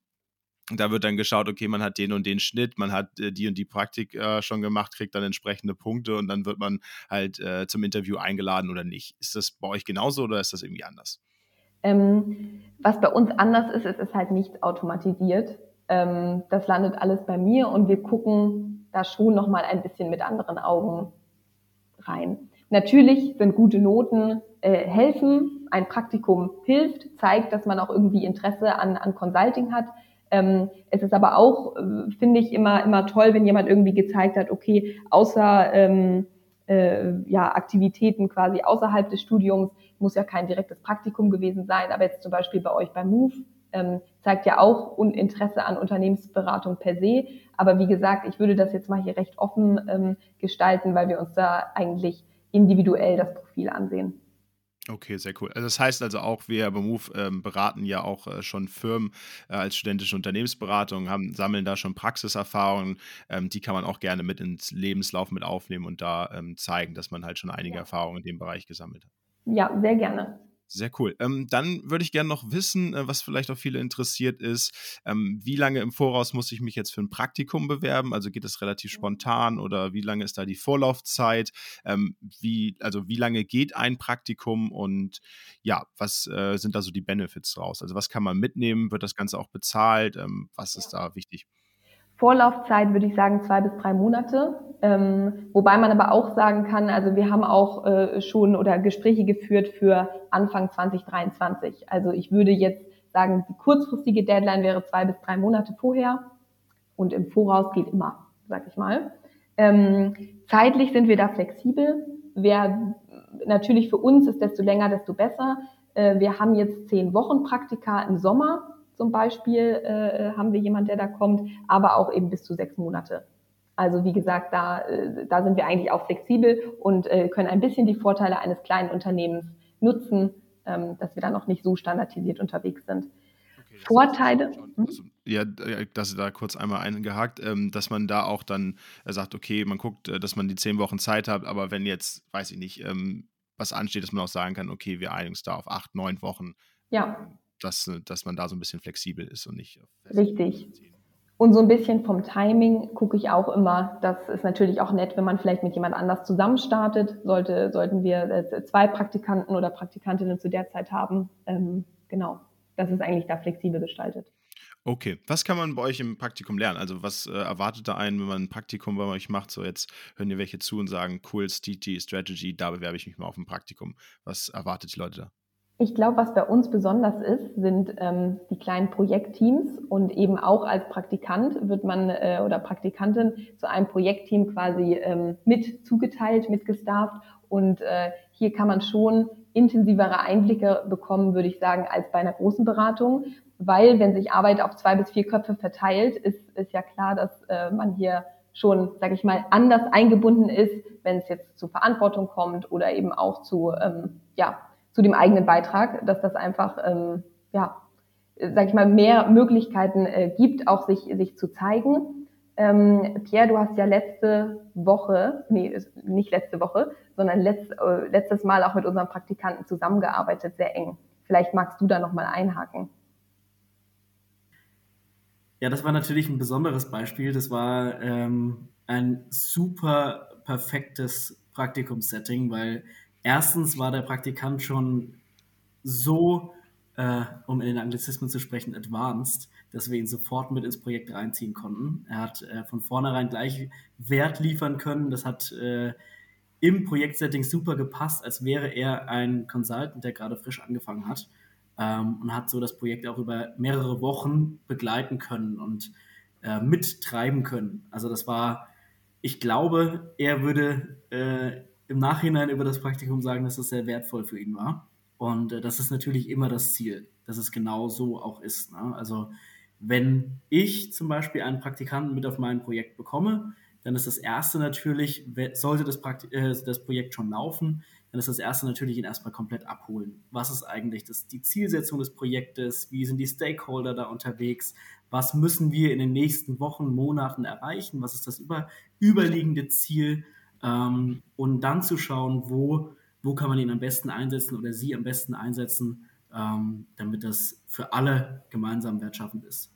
da wird dann geschaut, okay, man hat den und den Schnitt, man hat äh, die und die Praktik äh, schon gemacht, kriegt dann entsprechende Punkte und dann wird man halt äh, zum Interview eingeladen oder nicht. Ist das bei euch genauso oder ist das irgendwie anders? Ähm, was bei uns anders ist, ist, ist halt nicht automatisiert. Ähm, das landet alles bei mir und wir gucken da schon nochmal ein bisschen mit anderen Augen rein. Natürlich sind gute Noten äh, helfen, ein Praktikum hilft, zeigt, dass man auch irgendwie Interesse an, an Consulting hat. Ähm, es ist aber auch, äh, finde ich, immer, immer toll, wenn jemand irgendwie gezeigt hat, okay, außer ähm, äh, ja, Aktivitäten quasi außerhalb des Studiums, muss ja kein direktes Praktikum gewesen sein, aber jetzt zum Beispiel bei euch bei Move ähm, zeigt ja auch Interesse an Unternehmensberatung per se. Aber wie gesagt, ich würde das jetzt mal hier recht offen ähm, gestalten, weil wir uns da eigentlich individuell das Profil ansehen. Okay, sehr cool. Also das heißt also auch, wir bei Move ähm, beraten ja auch äh, schon Firmen äh, als studentische Unternehmensberatung, haben, sammeln da schon Praxiserfahrungen. Ähm, die kann man auch gerne mit ins Lebenslauf mit aufnehmen und da ähm, zeigen, dass man halt schon einige ja. Erfahrungen in dem Bereich gesammelt hat. Ja, sehr gerne. Sehr cool. Ähm, dann würde ich gerne noch wissen, äh, was vielleicht auch viele interessiert ist, ähm, wie lange im Voraus muss ich mich jetzt für ein Praktikum bewerben? Also geht es relativ spontan oder wie lange ist da die Vorlaufzeit? Ähm, wie, also wie lange geht ein Praktikum und ja, was äh, sind da so die Benefits draus? Also was kann man mitnehmen? Wird das Ganze auch bezahlt? Ähm, was ist da wichtig? Vorlaufzeit würde ich sagen zwei bis drei Monate. Ähm, wobei man aber auch sagen kann, also wir haben auch äh, schon oder Gespräche geführt für Anfang 2023. Also ich würde jetzt sagen, die kurzfristige Deadline wäre zwei bis drei Monate vorher und im Voraus geht immer, sag ich mal. Ähm, zeitlich sind wir da flexibel. Wer natürlich für uns ist, desto länger, desto besser. Äh, wir haben jetzt zehn Wochen Praktika im Sommer zum Beispiel äh, haben wir jemand, der da kommt, aber auch eben bis zu sechs Monate. Also wie gesagt, da, äh, da sind wir eigentlich auch flexibel und äh, können ein bisschen die Vorteile eines kleinen Unternehmens nutzen, ähm, dass wir da noch nicht so standardisiert unterwegs sind. Okay, Vorteile. Also, ja, dass ihr da kurz einmal eingehakt, ähm, dass man da auch dann äh, sagt, okay, man guckt, äh, dass man die zehn Wochen Zeit hat, aber wenn jetzt, weiß ich nicht, ähm, was ansteht, dass man auch sagen kann, okay, wir einigen uns da auf acht, neun Wochen. Ja. Dass, dass man da so ein bisschen flexibel ist und nicht. Richtig. Und so ein bisschen vom Timing gucke ich auch immer. Das ist natürlich auch nett, wenn man vielleicht mit jemand anders zusammen startet. Sollte, sollten wir äh, zwei Praktikanten oder Praktikantinnen zu der Zeit haben. Ähm, genau. Das ist eigentlich da flexibel gestaltet. Okay, was kann man bei euch im Praktikum lernen? Also was äh, erwartet da einen, wenn man ein Praktikum bei euch macht? So jetzt hören dir welche zu und sagen, cool, STT Strategy, da bewerbe ich mich mal auf ein Praktikum. Was erwartet die Leute da? Ich glaube, was bei uns besonders ist, sind ähm, die kleinen Projektteams und eben auch als Praktikant wird man äh, oder Praktikantin zu einem Projektteam quasi ähm, mit zugeteilt, mitgestafft und äh, hier kann man schon intensivere Einblicke bekommen, würde ich sagen, als bei einer großen Beratung, weil wenn sich Arbeit auf zwei bis vier Köpfe verteilt, ist, ist ja klar, dass äh, man hier schon, sage ich mal, anders eingebunden ist, wenn es jetzt zu Verantwortung kommt oder eben auch zu ähm, ja, zu dem eigenen Beitrag, dass das einfach, ähm, ja, sag ich mal, mehr Möglichkeiten äh, gibt, auch sich, sich zu zeigen. Ähm, Pierre, du hast ja letzte Woche, nee, nicht letzte Woche, sondern letzt, äh, letztes Mal auch mit unseren Praktikanten zusammengearbeitet, sehr eng. Vielleicht magst du da nochmal einhaken. Ja, das war natürlich ein besonderes Beispiel. Das war ähm, ein super perfektes Praktikumssetting, weil erstens war der Praktikant schon so, äh, um in den Anglizismen zu sprechen, advanced, dass wir ihn sofort mit ins Projekt reinziehen konnten. Er hat äh, von vornherein gleich Wert liefern können. Das hat äh, im Projektsetting super gepasst, als wäre er ein Consultant, der gerade frisch angefangen hat ähm, und hat so das Projekt auch über mehrere Wochen begleiten können und äh, mittreiben können. Also das war, ich glaube, er würde äh, im Nachhinein über das Praktikum sagen, dass es sehr wertvoll für ihn war. Und äh, das ist natürlich immer das Ziel, dass es genau so auch ist. Ne? Also wenn ich zum Beispiel einen Praktikanten mit auf mein Projekt bekomme, dann ist das erste natürlich, sollte das, Praktik äh, das Projekt schon laufen, dann ist das erste natürlich ihn erstmal komplett abholen. Was ist eigentlich das, die Zielsetzung des Projektes? Wie sind die Stakeholder da unterwegs? Was müssen wir in den nächsten Wochen, Monaten erreichen? Was ist das über, überliegende Ziel? Ähm, und dann zu schauen, wo, wo kann man ihn am besten einsetzen oder sie am besten einsetzen, ähm, damit das für alle gemeinsam wertschaffend ist.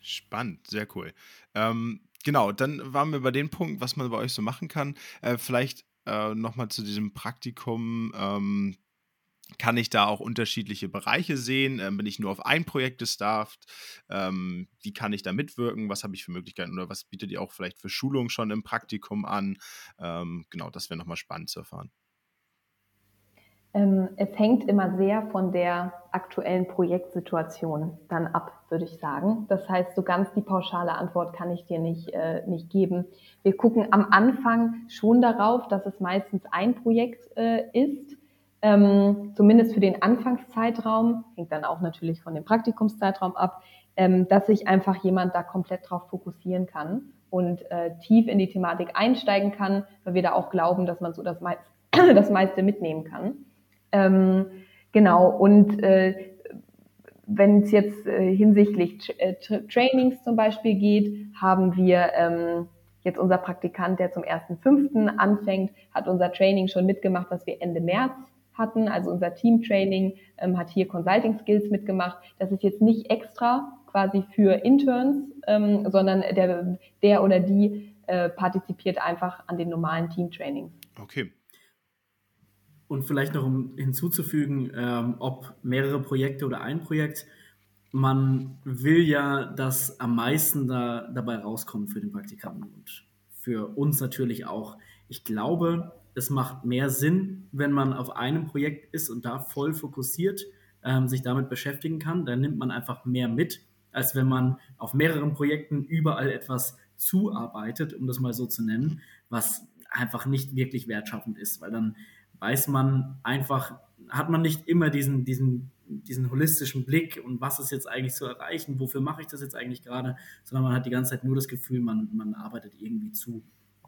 Spannend, sehr cool. Ähm, genau, dann waren wir bei dem Punkt, was man bei euch so machen kann. Äh, vielleicht äh, nochmal zu diesem Praktikum. Ähm, kann ich da auch unterschiedliche Bereiche sehen? Ähm, bin ich nur auf ein Projekt gestafft? Ähm, wie kann ich da mitwirken? Was habe ich für Möglichkeiten oder was bietet ihr auch vielleicht für Schulungen schon im Praktikum an? Ähm, genau, das wäre nochmal spannend zu erfahren. Ähm, es hängt immer sehr von der aktuellen Projektsituation dann ab, würde ich sagen. Das heißt, so ganz die pauschale Antwort kann ich dir nicht, äh, nicht geben. Wir gucken am Anfang schon darauf, dass es meistens ein Projekt äh, ist ähm, zumindest für den Anfangszeitraum, hängt dann auch natürlich von dem Praktikumszeitraum ab, ähm, dass sich einfach jemand da komplett drauf fokussieren kann und äh, tief in die Thematik einsteigen kann, weil wir da auch glauben, dass man so das, meist, [clears throat] das meiste mitnehmen kann. Ähm, genau, und äh, wenn es jetzt äh, hinsichtlich äh, Trainings zum Beispiel geht, haben wir ähm, jetzt unser Praktikant, der zum 1.5. anfängt, hat unser Training schon mitgemacht, was wir Ende März hatten. Also unser Teamtraining ähm, hat hier Consulting Skills mitgemacht. Das ist jetzt nicht extra quasi für Interns, ähm, sondern der, der oder die äh, partizipiert einfach an den normalen Teamtrainings. Okay. Und vielleicht noch um hinzuzufügen, ähm, ob mehrere Projekte oder ein Projekt, man will ja, dass am meisten da, dabei rauskommt für den Praktikanten und für uns natürlich auch. Ich glaube, es macht mehr Sinn, wenn man auf einem Projekt ist und da voll fokussiert ähm, sich damit beschäftigen kann. Dann nimmt man einfach mehr mit, als wenn man auf mehreren Projekten überall etwas zuarbeitet, um das mal so zu nennen, was einfach nicht wirklich wertschaffend ist, weil dann weiß man einfach, hat man nicht immer diesen, diesen diesen holistischen Blick und was ist jetzt eigentlich zu erreichen, wofür mache ich das jetzt eigentlich gerade, sondern man hat die ganze Zeit nur das Gefühl, man, man arbeitet irgendwie zu.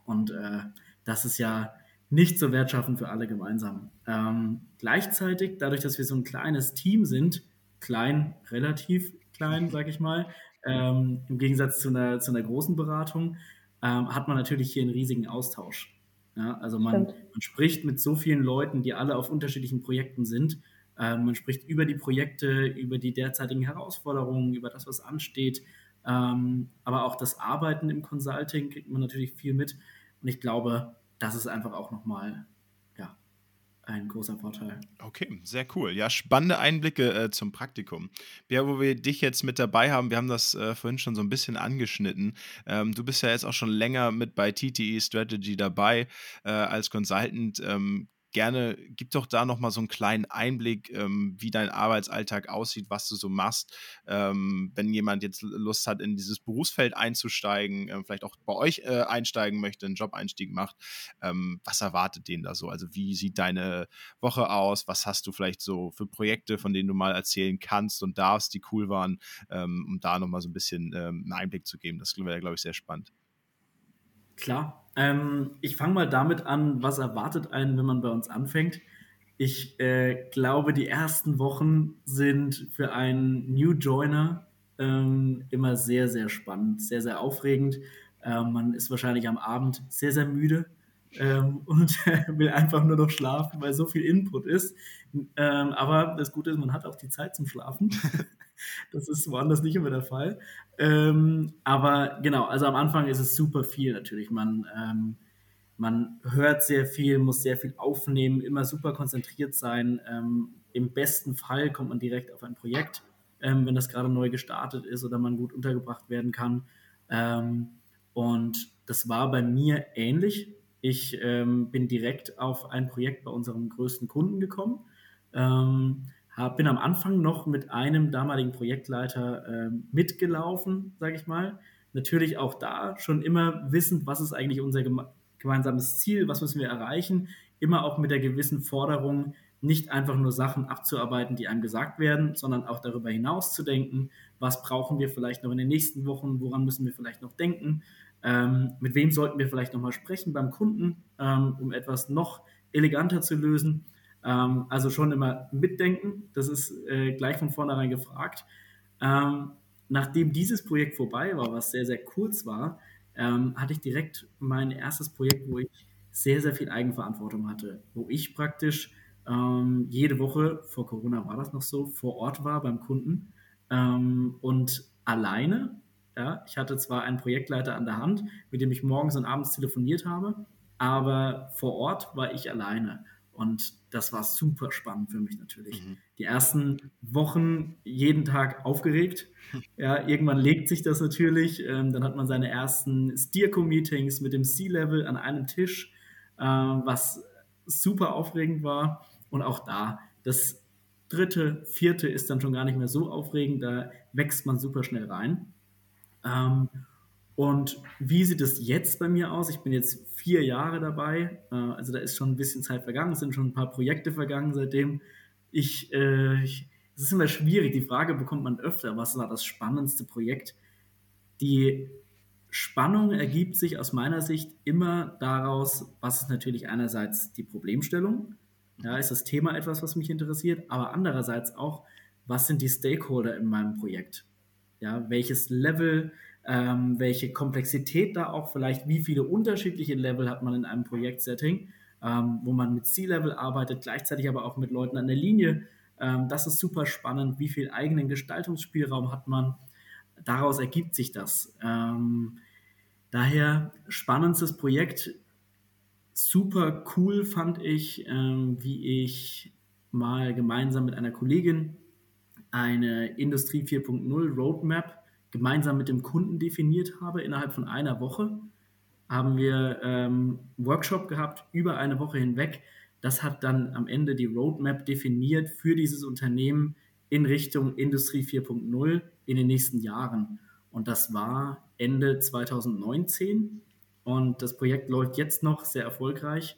Und äh, das ist ja nicht so wertschaffend für alle gemeinsam. Ähm, gleichzeitig, dadurch, dass wir so ein kleines Team sind, klein, relativ klein, sag ich mal, ähm, im Gegensatz zu einer, zu einer großen Beratung, ähm, hat man natürlich hier einen riesigen Austausch. Ja, also man, man, spricht mit so vielen Leuten, die alle auf unterschiedlichen Projekten sind ähm, man spricht über die Projekte, über die derzeitigen Herausforderungen, über das, was ansteht. Ähm, aber auch das Arbeiten im Consulting kriegt man natürlich viel mit. Und ich glaube, das ist einfach auch nochmal ja, ein großer Vorteil. Okay, sehr cool. Ja, spannende Einblicke äh, zum Praktikum. Ja, wo wir dich jetzt mit dabei haben, wir haben das äh, vorhin schon so ein bisschen angeschnitten. Ähm, du bist ja jetzt auch schon länger mit bei TTE Strategy dabei äh, als Consultant. Ähm, gerne, gib doch da nochmal so einen kleinen Einblick, ähm, wie dein Arbeitsalltag aussieht, was du so machst. Ähm, wenn jemand jetzt Lust hat, in dieses Berufsfeld einzusteigen, äh, vielleicht auch bei euch äh, einsteigen möchte, einen Job-Einstieg macht, ähm, was erwartet den da so? Also wie sieht deine Woche aus? Was hast du vielleicht so für Projekte, von denen du mal erzählen kannst und darfst, die cool waren, ähm, um da nochmal so ein bisschen ähm, einen Einblick zu geben? Das wäre, glaube ich, sehr spannend. Klar. Ähm, ich fange mal damit an, was erwartet einen, wenn man bei uns anfängt. Ich äh, glaube, die ersten Wochen sind für einen New Joiner ähm, immer sehr, sehr spannend, sehr, sehr aufregend. Ähm, man ist wahrscheinlich am Abend sehr, sehr müde ähm, [laughs] und will einfach nur noch schlafen, weil so viel Input ist. Ähm, aber das Gute ist, man hat auch die Zeit zum Schlafen. [laughs] Das ist woanders nicht immer der Fall. Ähm, aber genau, also am Anfang ist es super viel natürlich. Man, ähm, man hört sehr viel, muss sehr viel aufnehmen, immer super konzentriert sein. Ähm, Im besten Fall kommt man direkt auf ein Projekt, ähm, wenn das gerade neu gestartet ist oder man gut untergebracht werden kann. Ähm, und das war bei mir ähnlich. Ich ähm, bin direkt auf ein Projekt bei unserem größten Kunden gekommen. Ähm, hab, bin am Anfang noch mit einem damaligen Projektleiter äh, mitgelaufen, sage ich mal. Natürlich auch da schon immer wissend, was ist eigentlich unser geme gemeinsames Ziel, was müssen wir erreichen. Immer auch mit der gewissen Forderung, nicht einfach nur Sachen abzuarbeiten, die einem gesagt werden, sondern auch darüber hinaus zu denken, was brauchen wir vielleicht noch in den nächsten Wochen, woran müssen wir vielleicht noch denken, ähm, mit wem sollten wir vielleicht noch mal sprechen beim Kunden, ähm, um etwas noch eleganter zu lösen. Ähm, also schon immer mitdenken, das ist äh, gleich von vornherein gefragt. Ähm, nachdem dieses Projekt vorbei war, was sehr, sehr kurz war, ähm, hatte ich direkt mein erstes Projekt, wo ich sehr, sehr viel Eigenverantwortung hatte, wo ich praktisch ähm, jede Woche, vor Corona war das noch so, vor Ort war beim Kunden ähm, und alleine. Ja, ich hatte zwar einen Projektleiter an der Hand, mit dem ich morgens und abends telefoniert habe, aber vor Ort war ich alleine. Und das war super spannend für mich natürlich. Mhm. Die ersten Wochen jeden Tag aufgeregt. [laughs] Ja, irgendwann legt sich das natürlich. Ähm, dann hat man seine ersten Steerco-Meetings mit dem C-Level an einem Tisch, äh, was super aufregend war. Und auch da, das dritte, vierte ist dann schon gar nicht mehr so aufregend. Da wächst man super schnell rein. Ähm, und wie sieht es jetzt bei mir aus? Ich bin jetzt vier Jahre dabei, äh, also da ist schon ein bisschen Zeit vergangen, es sind schon ein paar Projekte vergangen, seitdem. Ich, äh, ich es ist immer schwierig, die Frage bekommt man öfter, was war das spannendste Projekt? Die Spannung ergibt sich aus meiner Sicht immer daraus, was ist natürlich einerseits die Problemstellung, ja, ist das Thema etwas, was mich interessiert, aber andererseits auch, was sind die Stakeholder in meinem Projekt? Ja, welches Level, ähm, welche Komplexität da auch vielleicht, wie viele unterschiedliche Level hat man in einem Projektsetting. ähm, wo man mit C-Level arbeitet, gleichzeitig aber auch mit Leuten an der Linie. Ähm, das ist super spannend. Wie viel eigenen Gestaltungsspielraum hat man? Daraus ergibt sich das. Ähm, daher spannendstes Projekt. Super cool fand ich, ähm, wie ich mal gemeinsam mit einer Kollegin eine Industrie 4.0 Roadmap gemeinsam mit dem Kunden definiert habe innerhalb von einer Woche haben wir ähm, Workshop gehabt über eine Woche hinweg. Das hat dann am Ende die Roadmap definiert für dieses Unternehmen in Richtung Industrie 4.0 in den nächsten Jahren. Und das war Ende 2019. Und das Projekt läuft jetzt noch sehr erfolgreich.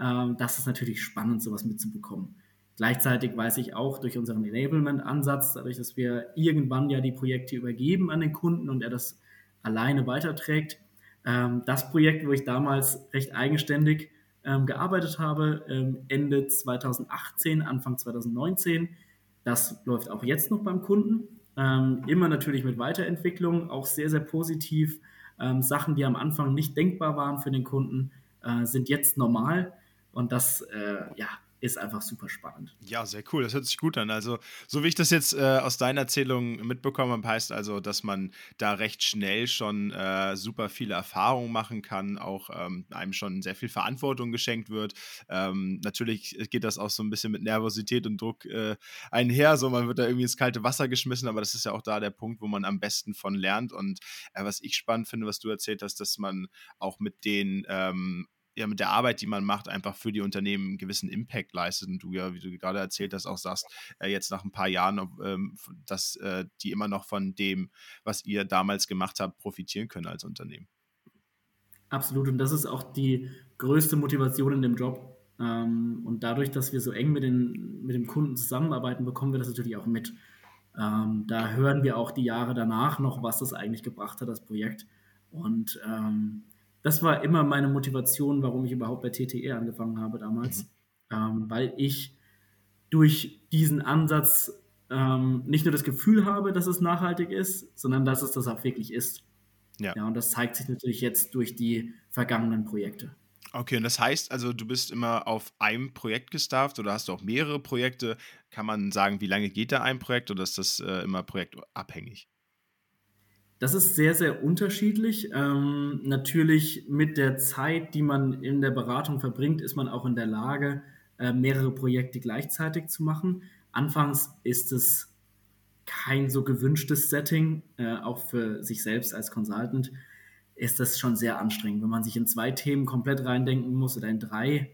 Ähm, das ist natürlich spannend, sowas mitzubekommen. Gleichzeitig weiß ich auch durch unseren Enablement-Ansatz, dadurch, dass wir irgendwann ja die Projekte übergeben an den Kunden und er das alleine weiterträgt, ähm, das Projekt, wo ich damals recht eigenständig ähm, gearbeitet habe, ähm, Ende 2018, Anfang 2019, das läuft auch jetzt noch beim Kunden. Immer natürlich mit Weiterentwicklung, auch sehr, sehr positiv. Sachen, die am Anfang nicht denkbar waren für den Kunden, äh, sind jetzt normal. Und das äh, ja, ist einfach super spannend. Ja, sehr cool. Das hört sich gut an. Also, so wie ich das jetzt äh, aus deiner Erzählung mitbekommen habe, heißt also, dass man da recht schnell schon äh, super viele Erfahrungen machen kann, auch ähm, einem schon sehr viel Verantwortung geschenkt wird. Ähm, natürlich geht das auch so ein bisschen mit Nervosität und Druck äh, einher. So, man wird da irgendwie ins kalte Wasser geschmissen, aber das ist ja auch da der Punkt, wo man am besten von lernt. Und äh, was ich spannend finde, was du erzählt hast, dass man auch mit den ähm, ja mit der Arbeit, die man macht, einfach für die Unternehmen einen gewissen Impact leistet. Und du ja, wie du gerade erzählt hast, auch sagst, äh, jetzt nach ein paar Jahren, ähm, dass äh, die immer noch von dem, was ihr damals gemacht habt, profitieren können als Unternehmen. Absolut. Und das ist auch die größte Motivation in dem Job. Ähm, und dadurch, dass wir so eng mit, den, mit dem Kunden zusammenarbeiten, bekommen wir das natürlich auch mit. Ähm, da hören wir auch die Jahre danach noch, was das eigentlich gebracht hat, das Projekt. Und ähm, das war immer meine Motivation, warum ich überhaupt bei TTE angefangen habe damals, mhm. ähm, weil ich durch diesen Ansatz ähm, nicht nur das Gefühl habe, dass es nachhaltig ist, sondern dass es das auch wirklich ist. Ja. ja. Und das zeigt sich natürlich jetzt durch die vergangenen Projekte. Okay, und das heißt also, du bist immer auf einem Projekt gestafft oder hast du auch mehrere Projekte? Kann man sagen, wie lange geht da ein Projekt oder ist das äh, immer projektabhängig? Das ist sehr, sehr unterschiedlich. Ähm, natürlich mit der Zeit, die man in der Beratung verbringt, ist man auch in der Lage, äh, mehrere Projekte gleichzeitig zu machen. Anfangs ist es kein so gewünschtes Setting, äh, auch für sich selbst als Consultant ist das schon sehr anstrengend. Wenn man sich in zwei Themen komplett reindenken muss oder in drei,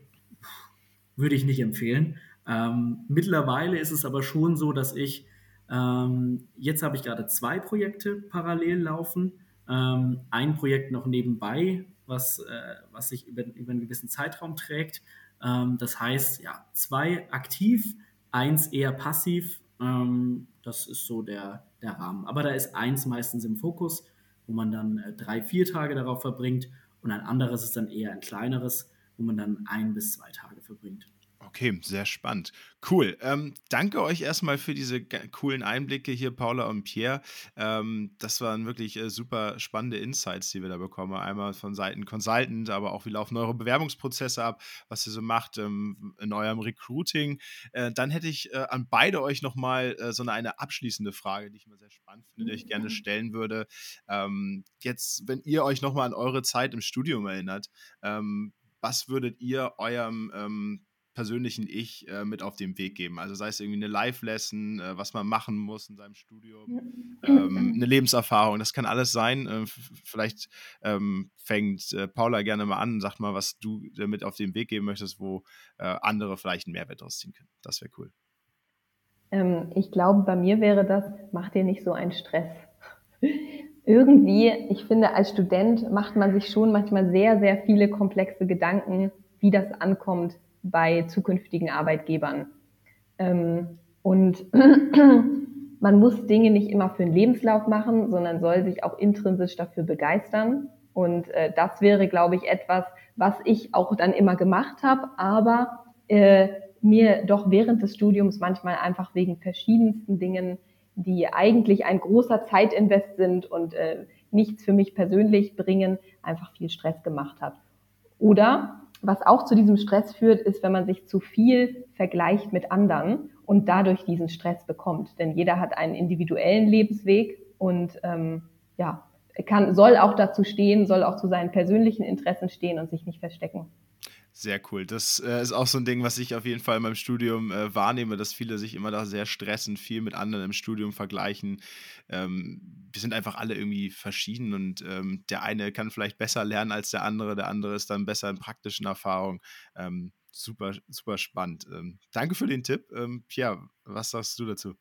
würde ich nicht empfehlen. Ähm, mittlerweile ist es aber schon so, dass ich ähm, jetzt habe ich gerade zwei Projekte parallel laufen. Ähm, ein Projekt noch nebenbei, was, äh, was sich über, über einen gewissen Zeitraum trägt. Ähm, das heißt, ja, zwei aktiv, eins eher passiv. Ähm, das ist so der, der Rahmen. Aber da ist eins meistens im Fokus, wo man dann äh, drei, vier Tage darauf verbringt und ein anderes ist dann eher ein kleineres, wo man dann ein bis zwei Tage verbringt. Okay, sehr spannend. Cool. Ähm, danke euch erstmal für diese coolen Einblicke hier, Paula und Pierre. Ähm, das waren wirklich äh, super spannende Insights, die wir da bekommen. Einmal von Seiten Consultant, aber auch wie laufen eure Bewerbungsprozesse ab, was ihr so macht ähm, in eurem Recruiting. Äh, dann hätte ich äh, an beide euch nochmal äh, so eine, eine, abschließende Frage, die ich mal sehr spannend finde, die ich gerne stellen würde. Ähm, jetzt, wenn ihr euch nochmal an eure Zeit im Studium erinnert, ähm, was würdet ihr eurem ähm, persönlichen Ich äh, mit auf den Weg geben. Also sei es irgendwie eine Live-Lesson, äh, was man machen muss in seinem Studium, ähm, eine Lebenserfahrung, das kann alles sein. Äh, vielleicht ähm, fängt äh, Paula gerne mal an und sagt mal, was du mit auf den Weg geben möchtest, wo äh, andere vielleicht einen Mehrwert ausziehen können. Das wäre cool. Ähm, ich glaube, bei mir wäre das, mach dir nicht so einen Stress. [laughs] Irgendwie, ich finde, als Student macht man sich schon manchmal sehr, sehr viele komplexe Gedanken, wie das ankommt, bei zukünftigen Arbeitgebern. Ähm, und [clears throat] man muss Dinge nicht immer für den Lebenslauf machen, sondern soll sich auch intrinsisch dafür begeistern. Und äh, das wäre, glaube ich, etwas, was ich auch dann immer gemacht habe, aber äh, mir doch während des Studiums manchmal einfach wegen verschiedensten Dingen, die eigentlich ein großer Zeitinvest sind und äh, nichts für mich persönlich bringen, einfach viel Stress gemacht hat. Oder was auch zu diesem Stress führt, ist, wenn man sich zu viel vergleicht mit anderen und dadurch diesen Stress bekommt. Denn jeder hat einen individuellen Lebensweg und ähm, ja, kann, soll auch dazu stehen, soll auch zu seinen persönlichen Interessen stehen und sich nicht verstecken. Sehr cool. Das äh, ist auch so ein Ding, was ich auf jeden Fall in meinem Studium äh, wahrnehme, dass viele sich immer da sehr stressen, viel mit anderen im Studium vergleichen. Ähm, wir sind einfach alle irgendwie verschieden und ähm, der eine kann vielleicht besser lernen als der andere, der andere ist dann besser in praktischen Erfahrungen. Ähm, super, super spannend. Ähm, danke für den Tipp. Ähm, Pierre, was sagst du dazu?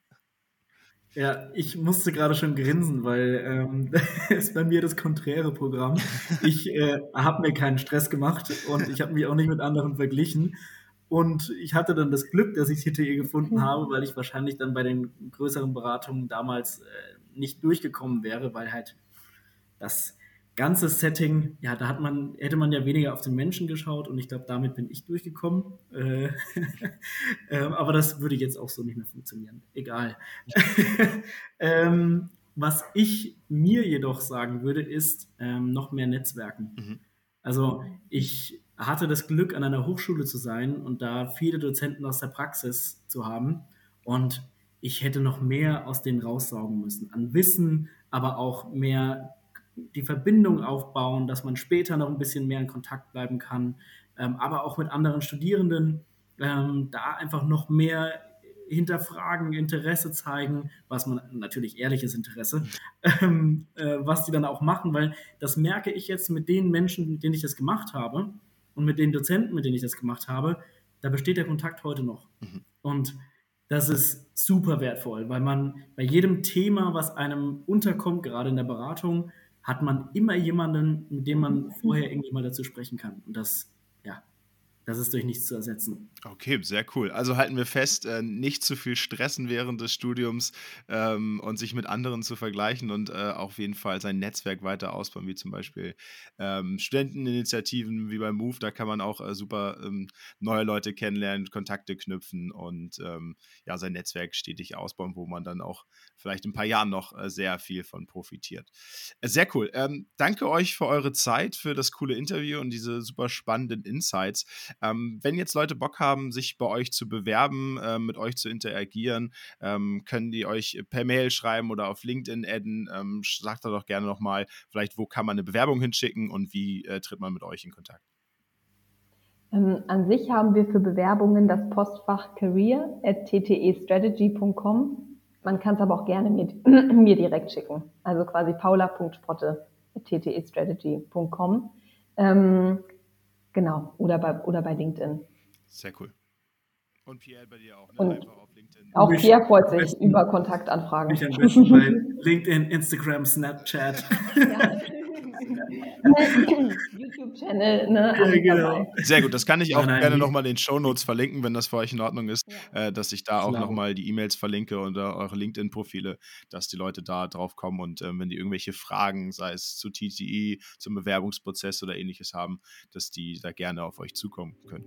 Ja, ich musste gerade schon grinsen, weil ähm, [laughs] ist bei mir das konträre Programm. Ich äh, habe mir keinen Stress gemacht und ich habe mich auch nicht mit anderen verglichen. Und ich hatte dann das Glück, dass ich TTE gefunden mhm. habe, weil ich wahrscheinlich dann bei den größeren Beratungen damals äh, nicht durchgekommen wäre, weil halt das ganze Setting, ja, da hat man, hätte man ja weniger auf den Menschen geschaut und ich glaube, damit bin ich durchgekommen. Äh, [laughs] äh, aber das würde jetzt auch so nicht mehr funktionieren. Egal. [laughs] ähm, was ich mir jedoch sagen würde, ist ähm, noch mehr Netzwerken. Mhm. Also ich hatte das Glück, an einer Hochschule zu sein und da viele Dozenten aus der Praxis zu haben. Und ich hätte noch mehr aus denen raussaugen müssen. An Wissen, aber auch mehr die Verbindung aufbauen, dass man später noch ein bisschen mehr in Kontakt bleiben kann, ähm, aber auch mit anderen Studierenden ähm, da einfach noch mehr hinterfragen, Interesse zeigen, was man natürlich ehrliches Interesse, [laughs] ähm, äh, was die dann auch machen, weil das merke ich jetzt mit den Menschen, mit denen ich das gemacht habe und mit den Dozenten, mit denen ich das gemacht habe, da besteht der Kontakt heute noch. Mhm. Und das ist super wertvoll, weil man bei jedem Thema, was einem unterkommt, gerade in der Beratung, hat man immer jemanden, mit dem man mhm. vorher irgendwie mal dazu sprechen kann. Und das, das ist durch nichts zu ersetzen. Okay, sehr cool. Also halten wir fest, äh, nicht zu viel stressen während des Studiums ähm, und sich mit anderen zu vergleichen und äh, auf jeden Fall sein Netzwerk weiter ausbauen, wie zum Beispiel ähm, Studenteninitiativen wie bei Move. Da kann man auch äh, super ähm, neue Leute kennenlernen, Kontakte knüpfen und ähm, ja, sein Netzwerk stetig ausbauen, wo man dann auch vielleicht in ein paar Jahren noch äh, sehr viel von profitiert. Äh, sehr cool. Ähm, danke euch für eure Zeit, für das coole Interview und diese super spannenden Insights. Ähm, wenn jetzt Leute Bock haben, sich bei euch zu bewerben, äh, mit euch zu interagieren, ähm, können die euch per Mail schreiben oder auf LinkedIn adden. Ähm, sagt da doch gerne nochmal, vielleicht, wo kann man eine Bewerbung hinschicken und wie äh, tritt man mit euch in Kontakt? Ähm, an sich haben wir für Bewerbungen das Postfach career at ttestrategy.com. Man kann es aber auch gerne mir, [clears throat] mir direkt schicken. Also quasi paula.sprotte at ttestrategy.com. Ähm, Genau, oder bei, oder bei LinkedIn. Sehr cool. Und Pierre bei dir auch, ne? Und Einfach auf LinkedIn. Auch Pierre freut sich über Kontaktanfragen. Mich am besten bei [laughs] LinkedIn, Instagram, Snapchat. Ja. [laughs] YouTube-Channel, ne? Ja, genau. Sehr gut, das kann ich auch nein, gerne nochmal in den Show Notes verlinken, wenn das für euch in Ordnung ist, ja. äh, dass ich da auch nochmal die E-Mails verlinke oder eure LinkedIn-Profile, dass die Leute da drauf kommen und äh, wenn die irgendwelche Fragen, sei es zu TTI, zum Bewerbungsprozess oder ähnliches haben, dass die da gerne auf euch zukommen können.